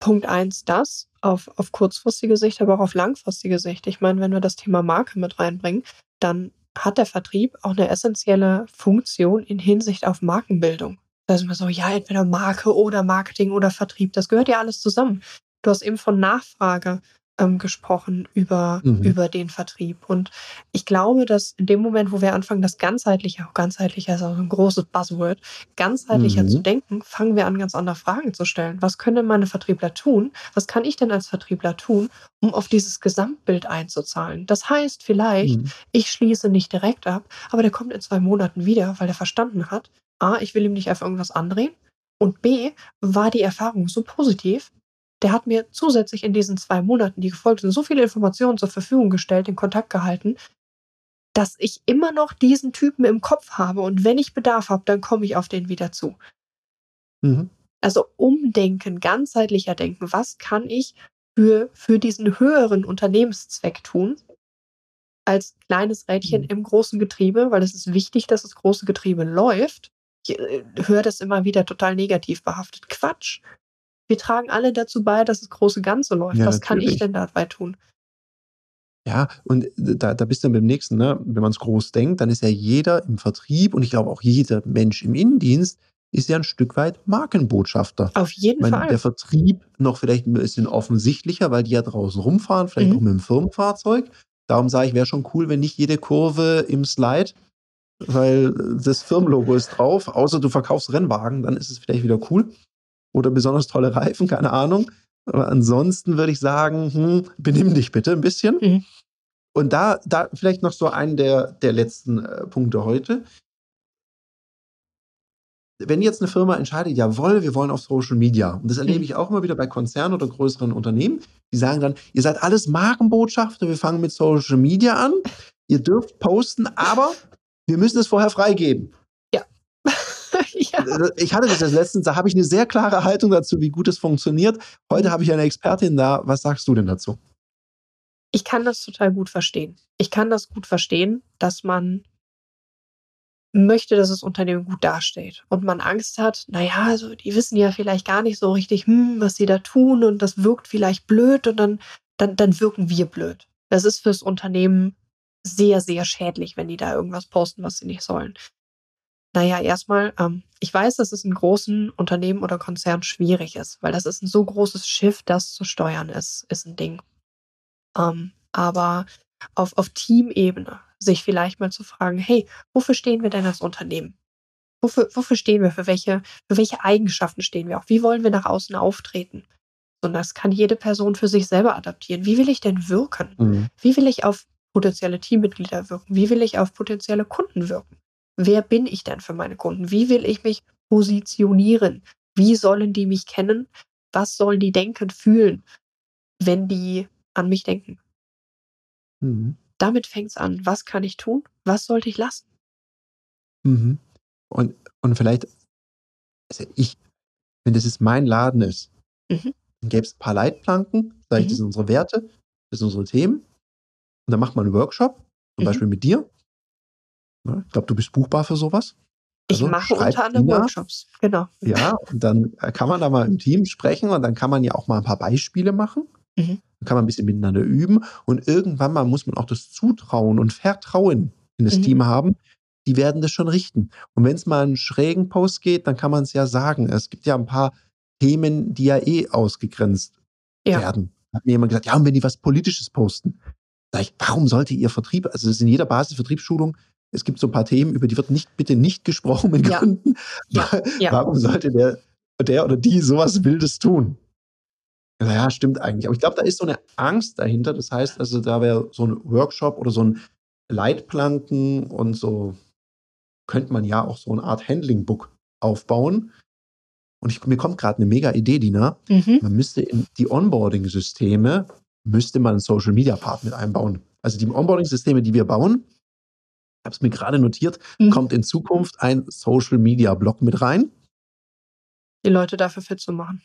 Punkt eins das auf, auf kurzfristige Sicht, aber auch auf langfristige Sicht. Ich meine, wenn wir das Thema Marke mit reinbringen, dann hat der Vertrieb auch eine essentielle Funktion in Hinsicht auf Markenbildung. Da ist immer so, ja, entweder Marke oder Marketing oder Vertrieb, das gehört ja alles zusammen. Du hast eben von Nachfrage ähm, gesprochen über, mhm. über den Vertrieb. Und ich glaube, dass in dem Moment, wo wir anfangen, das ganzheitlicher, auch ganzheitlicher ist auch ein großes Buzzword, ganzheitlicher mhm. zu denken, fangen wir an, ganz andere Fragen zu stellen. Was können meine Vertriebler tun? Was kann ich denn als Vertriebler tun, um auf dieses Gesamtbild einzuzahlen? Das heißt vielleicht, mhm. ich schließe nicht direkt ab, aber der kommt in zwei Monaten wieder, weil er verstanden hat, A, ich will ihm nicht einfach irgendwas andrehen. Und B, war die Erfahrung so positiv, der hat mir zusätzlich in diesen zwei Monaten, die gefolgt sind, so viele Informationen zur Verfügung gestellt, in Kontakt gehalten, dass ich immer noch diesen Typen im Kopf habe und wenn ich Bedarf habe, dann komme ich auf den wieder zu. Mhm. Also umdenken, ganzheitlicher denken. Was kann ich für, für diesen höheren Unternehmenszweck tun? Als kleines Rädchen mhm. im großen Getriebe, weil es ist wichtig, dass das große Getriebe läuft. Ich äh, höre das immer wieder total negativ behaftet. Quatsch wir tragen alle dazu bei, dass das große Ganze läuft. Ja, Was natürlich. kann ich denn dabei tun? Ja, und da, da bist du dann beim nächsten, ne? wenn man es groß denkt, dann ist ja jeder im Vertrieb und ich glaube auch jeder Mensch im Innendienst ist ja ein Stück weit Markenbotschafter. Auf jeden meine, Fall. Der Vertrieb noch vielleicht ein bisschen offensichtlicher, weil die ja draußen rumfahren, vielleicht mhm. auch mit dem Firmenfahrzeug. Darum sage ich, wäre schon cool, wenn nicht jede Kurve im Slide, weil das Firmenlogo ist drauf, außer du verkaufst Rennwagen, dann ist es vielleicht wieder cool oder besonders tolle Reifen, keine Ahnung. Aber ansonsten würde ich sagen, hm, benimm dich bitte ein bisschen. Mhm. Und da, da vielleicht noch so einen der, der letzten äh, Punkte heute. Wenn jetzt eine Firma entscheidet, jawohl, wir wollen auf Social Media, und das erlebe mhm. ich auch immer wieder bei Konzernen oder größeren Unternehmen, die sagen dann, ihr seid alles Markenbotschafter, wir fangen mit Social Media an, ihr dürft posten, aber wir müssen es vorher freigeben. Ich hatte das jetzt letztens, da habe ich eine sehr klare Haltung dazu, wie gut es funktioniert. Heute mhm. habe ich eine Expertin da. Was sagst du denn dazu? Ich kann das total gut verstehen. Ich kann das gut verstehen, dass man möchte, dass das Unternehmen gut dasteht und man Angst hat, naja, also die wissen ja vielleicht gar nicht so richtig, hm, was sie da tun und das wirkt vielleicht blöd und dann, dann, dann wirken wir blöd. Das ist fürs Unternehmen sehr, sehr schädlich, wenn die da irgendwas posten, was sie nicht sollen. Naja, erstmal, ähm, ich weiß, dass es in großen Unternehmen oder Konzernen schwierig ist, weil das ist ein so großes Schiff, das zu steuern ist, ist ein Ding. Ähm, aber auf, auf Teamebene sich vielleicht mal zu fragen, hey, wofür stehen wir denn als Unternehmen? Wofür, wofür stehen wir? Für welche, für welche Eigenschaften stehen wir auch? Wie wollen wir nach außen auftreten? Und das kann jede Person für sich selber adaptieren. Wie will ich denn wirken? Mhm. Wie will ich auf potenzielle Teammitglieder wirken? Wie will ich auf potenzielle Kunden wirken? Wer bin ich denn für meine Kunden? Wie will ich mich positionieren? Wie sollen die mich kennen? Was sollen die denken, fühlen, wenn die an mich denken? Mhm. Damit fängt es an. Was kann ich tun? Was sollte ich lassen? Mhm. Und, und vielleicht, also ich, wenn das jetzt mein Laden ist, mhm. dann gäbe es ein paar Leitplanken, sage ich, mhm. das sind unsere Werte, das sind unsere Themen. Und dann macht man einen Workshop, zum mhm. Beispiel mit dir. Ja, ich glaube, du bist buchbar für sowas. Also, ich mache unter anderem Ina. Workshops, genau. Ja, und dann kann man da mal im Team sprechen und dann kann man ja auch mal ein paar Beispiele machen. Mhm. Dann kann man ein bisschen miteinander üben und irgendwann mal muss man auch das Zutrauen und Vertrauen in das mhm. Team haben. Die werden das schon richten. Und wenn es mal einen schrägen Post geht, dann kann man es ja sagen. Es gibt ja ein paar Themen, die ja eh ausgegrenzt ja. werden. Hat mir jemand gesagt, ja, und wenn die was Politisches posten, sag ich, warum sollte ihr Vertrieb, also das ist in jeder Basisvertriebsschulung, es gibt so ein paar Themen, über die wird nicht, bitte nicht gesprochen mit ja. Kunden. Ja. Ja. Warum sollte der, der oder die sowas Wildes tun? Ja, stimmt eigentlich. Aber ich glaube, da ist so eine Angst dahinter. Das heißt, also da wäre so ein Workshop oder so ein Leitplanken und so könnte man ja auch so eine Art Handling-Book aufbauen. Und ich, mir kommt gerade eine mega Idee, Dina. Mhm. Man müsste in die Onboarding-Systeme, müsste man einen Social-Media-Part mit einbauen. Also die Onboarding-Systeme, die wir bauen, habe es mir gerade notiert, mhm. kommt in Zukunft ein Social-Media-Blog mit rein. Die Leute dafür fit zu machen.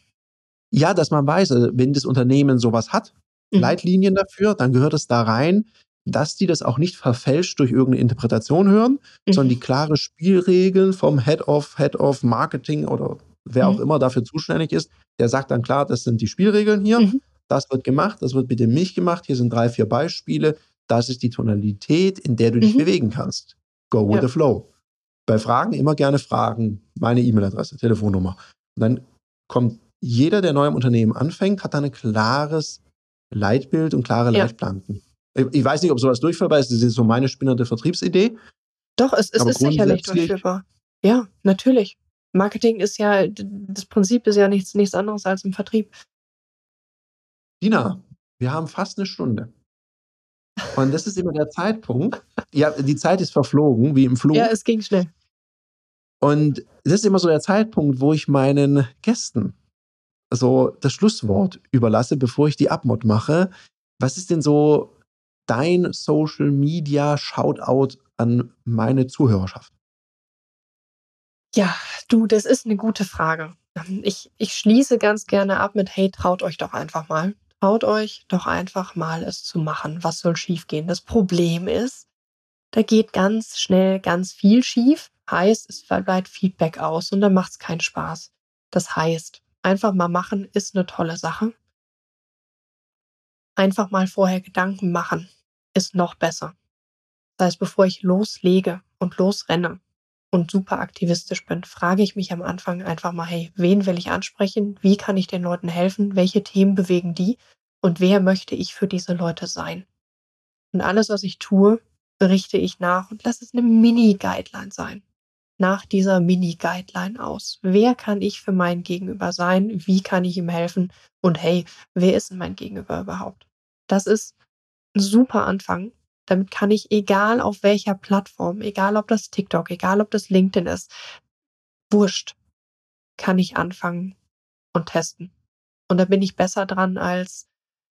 Ja, dass man weiß, also wenn das Unternehmen sowas hat, mhm. Leitlinien dafür, dann gehört es da rein, dass die das auch nicht verfälscht durch irgendeine Interpretation hören, mhm. sondern die klare Spielregeln vom Head of, Head of Marketing oder wer mhm. auch immer dafür zuständig ist, der sagt dann klar, das sind die Spielregeln hier, mhm. das wird gemacht, das wird mit dem Milch gemacht, hier sind drei, vier Beispiele, das ist die Tonalität, in der du dich mhm. bewegen kannst. Go with ja. the flow. Bei Fragen immer gerne fragen, meine E-Mail-Adresse, Telefonnummer. Und dann kommt jeder, der neu im Unternehmen anfängt, hat da ein klares Leitbild und klare ja. Leitplanken. Ich weiß nicht, ob sowas durchführbar ist. Das ist so meine spinnerte Vertriebsidee. Doch, es, es ist sicherlich durchführbar. Ja, natürlich. Marketing ist ja, das Prinzip ist ja nichts, nichts anderes als im Vertrieb. Dina, wir haben fast eine Stunde. Und das ist immer der Zeitpunkt. Ja, die Zeit ist verflogen, wie im Flug. Ja, es ging schnell. Und das ist immer so der Zeitpunkt, wo ich meinen Gästen so das Schlusswort überlasse, bevor ich die Abmod mache. Was ist denn so dein Social Media Shoutout an meine Zuhörerschaft? Ja, du, das ist eine gute Frage. Ich, ich schließe ganz gerne ab mit, hey, traut euch doch einfach mal. Traut euch doch einfach mal, es zu machen. Was soll schiefgehen? Das Problem ist, da geht ganz schnell ganz viel schief. Heißt, es bleibt Feedback aus und dann macht es keinen Spaß. Das heißt, Einfach mal machen ist eine tolle Sache. Einfach mal vorher Gedanken machen ist noch besser. Das heißt, bevor ich loslege und losrenne und super aktivistisch bin, frage ich mich am Anfang einfach mal, hey, wen will ich ansprechen? Wie kann ich den Leuten helfen? Welche Themen bewegen die? Und wer möchte ich für diese Leute sein? Und alles, was ich tue, richte ich nach und lass es eine Mini-Guideline sein nach dieser Mini-Guideline aus. Wer kann ich für mein Gegenüber sein? Wie kann ich ihm helfen? Und hey, wer ist denn mein Gegenüber überhaupt? Das ist ein super Anfang. Damit kann ich, egal auf welcher Plattform, egal ob das TikTok, egal ob das LinkedIn ist, wurscht, kann ich anfangen und testen. Und da bin ich besser dran als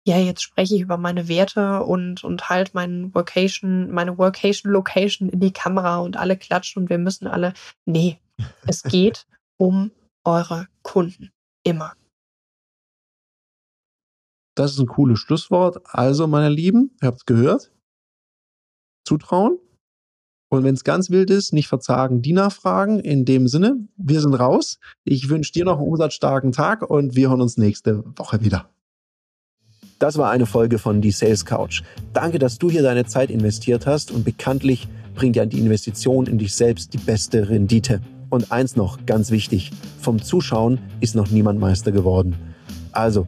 ja, jetzt spreche ich über meine Werte und, und halt meinen Workation, meine Workation Location in die Kamera und alle klatschen und wir müssen alle. Nee, es geht um eure Kunden. Immer. Das ist ein cooles Schlusswort. Also, meine Lieben, ihr habt es gehört. Zutrauen. Und wenn es ganz wild ist, nicht verzagen, die nachfragen. In dem Sinne, wir sind raus. Ich wünsche dir noch einen umsatzstarken Tag und wir hören uns nächste Woche wieder. Das war eine Folge von Die Sales Couch. Danke, dass du hier deine Zeit investiert hast und bekanntlich bringt ja die Investition in dich selbst die beste Rendite. Und eins noch, ganz wichtig, vom Zuschauen ist noch niemand Meister geworden. Also,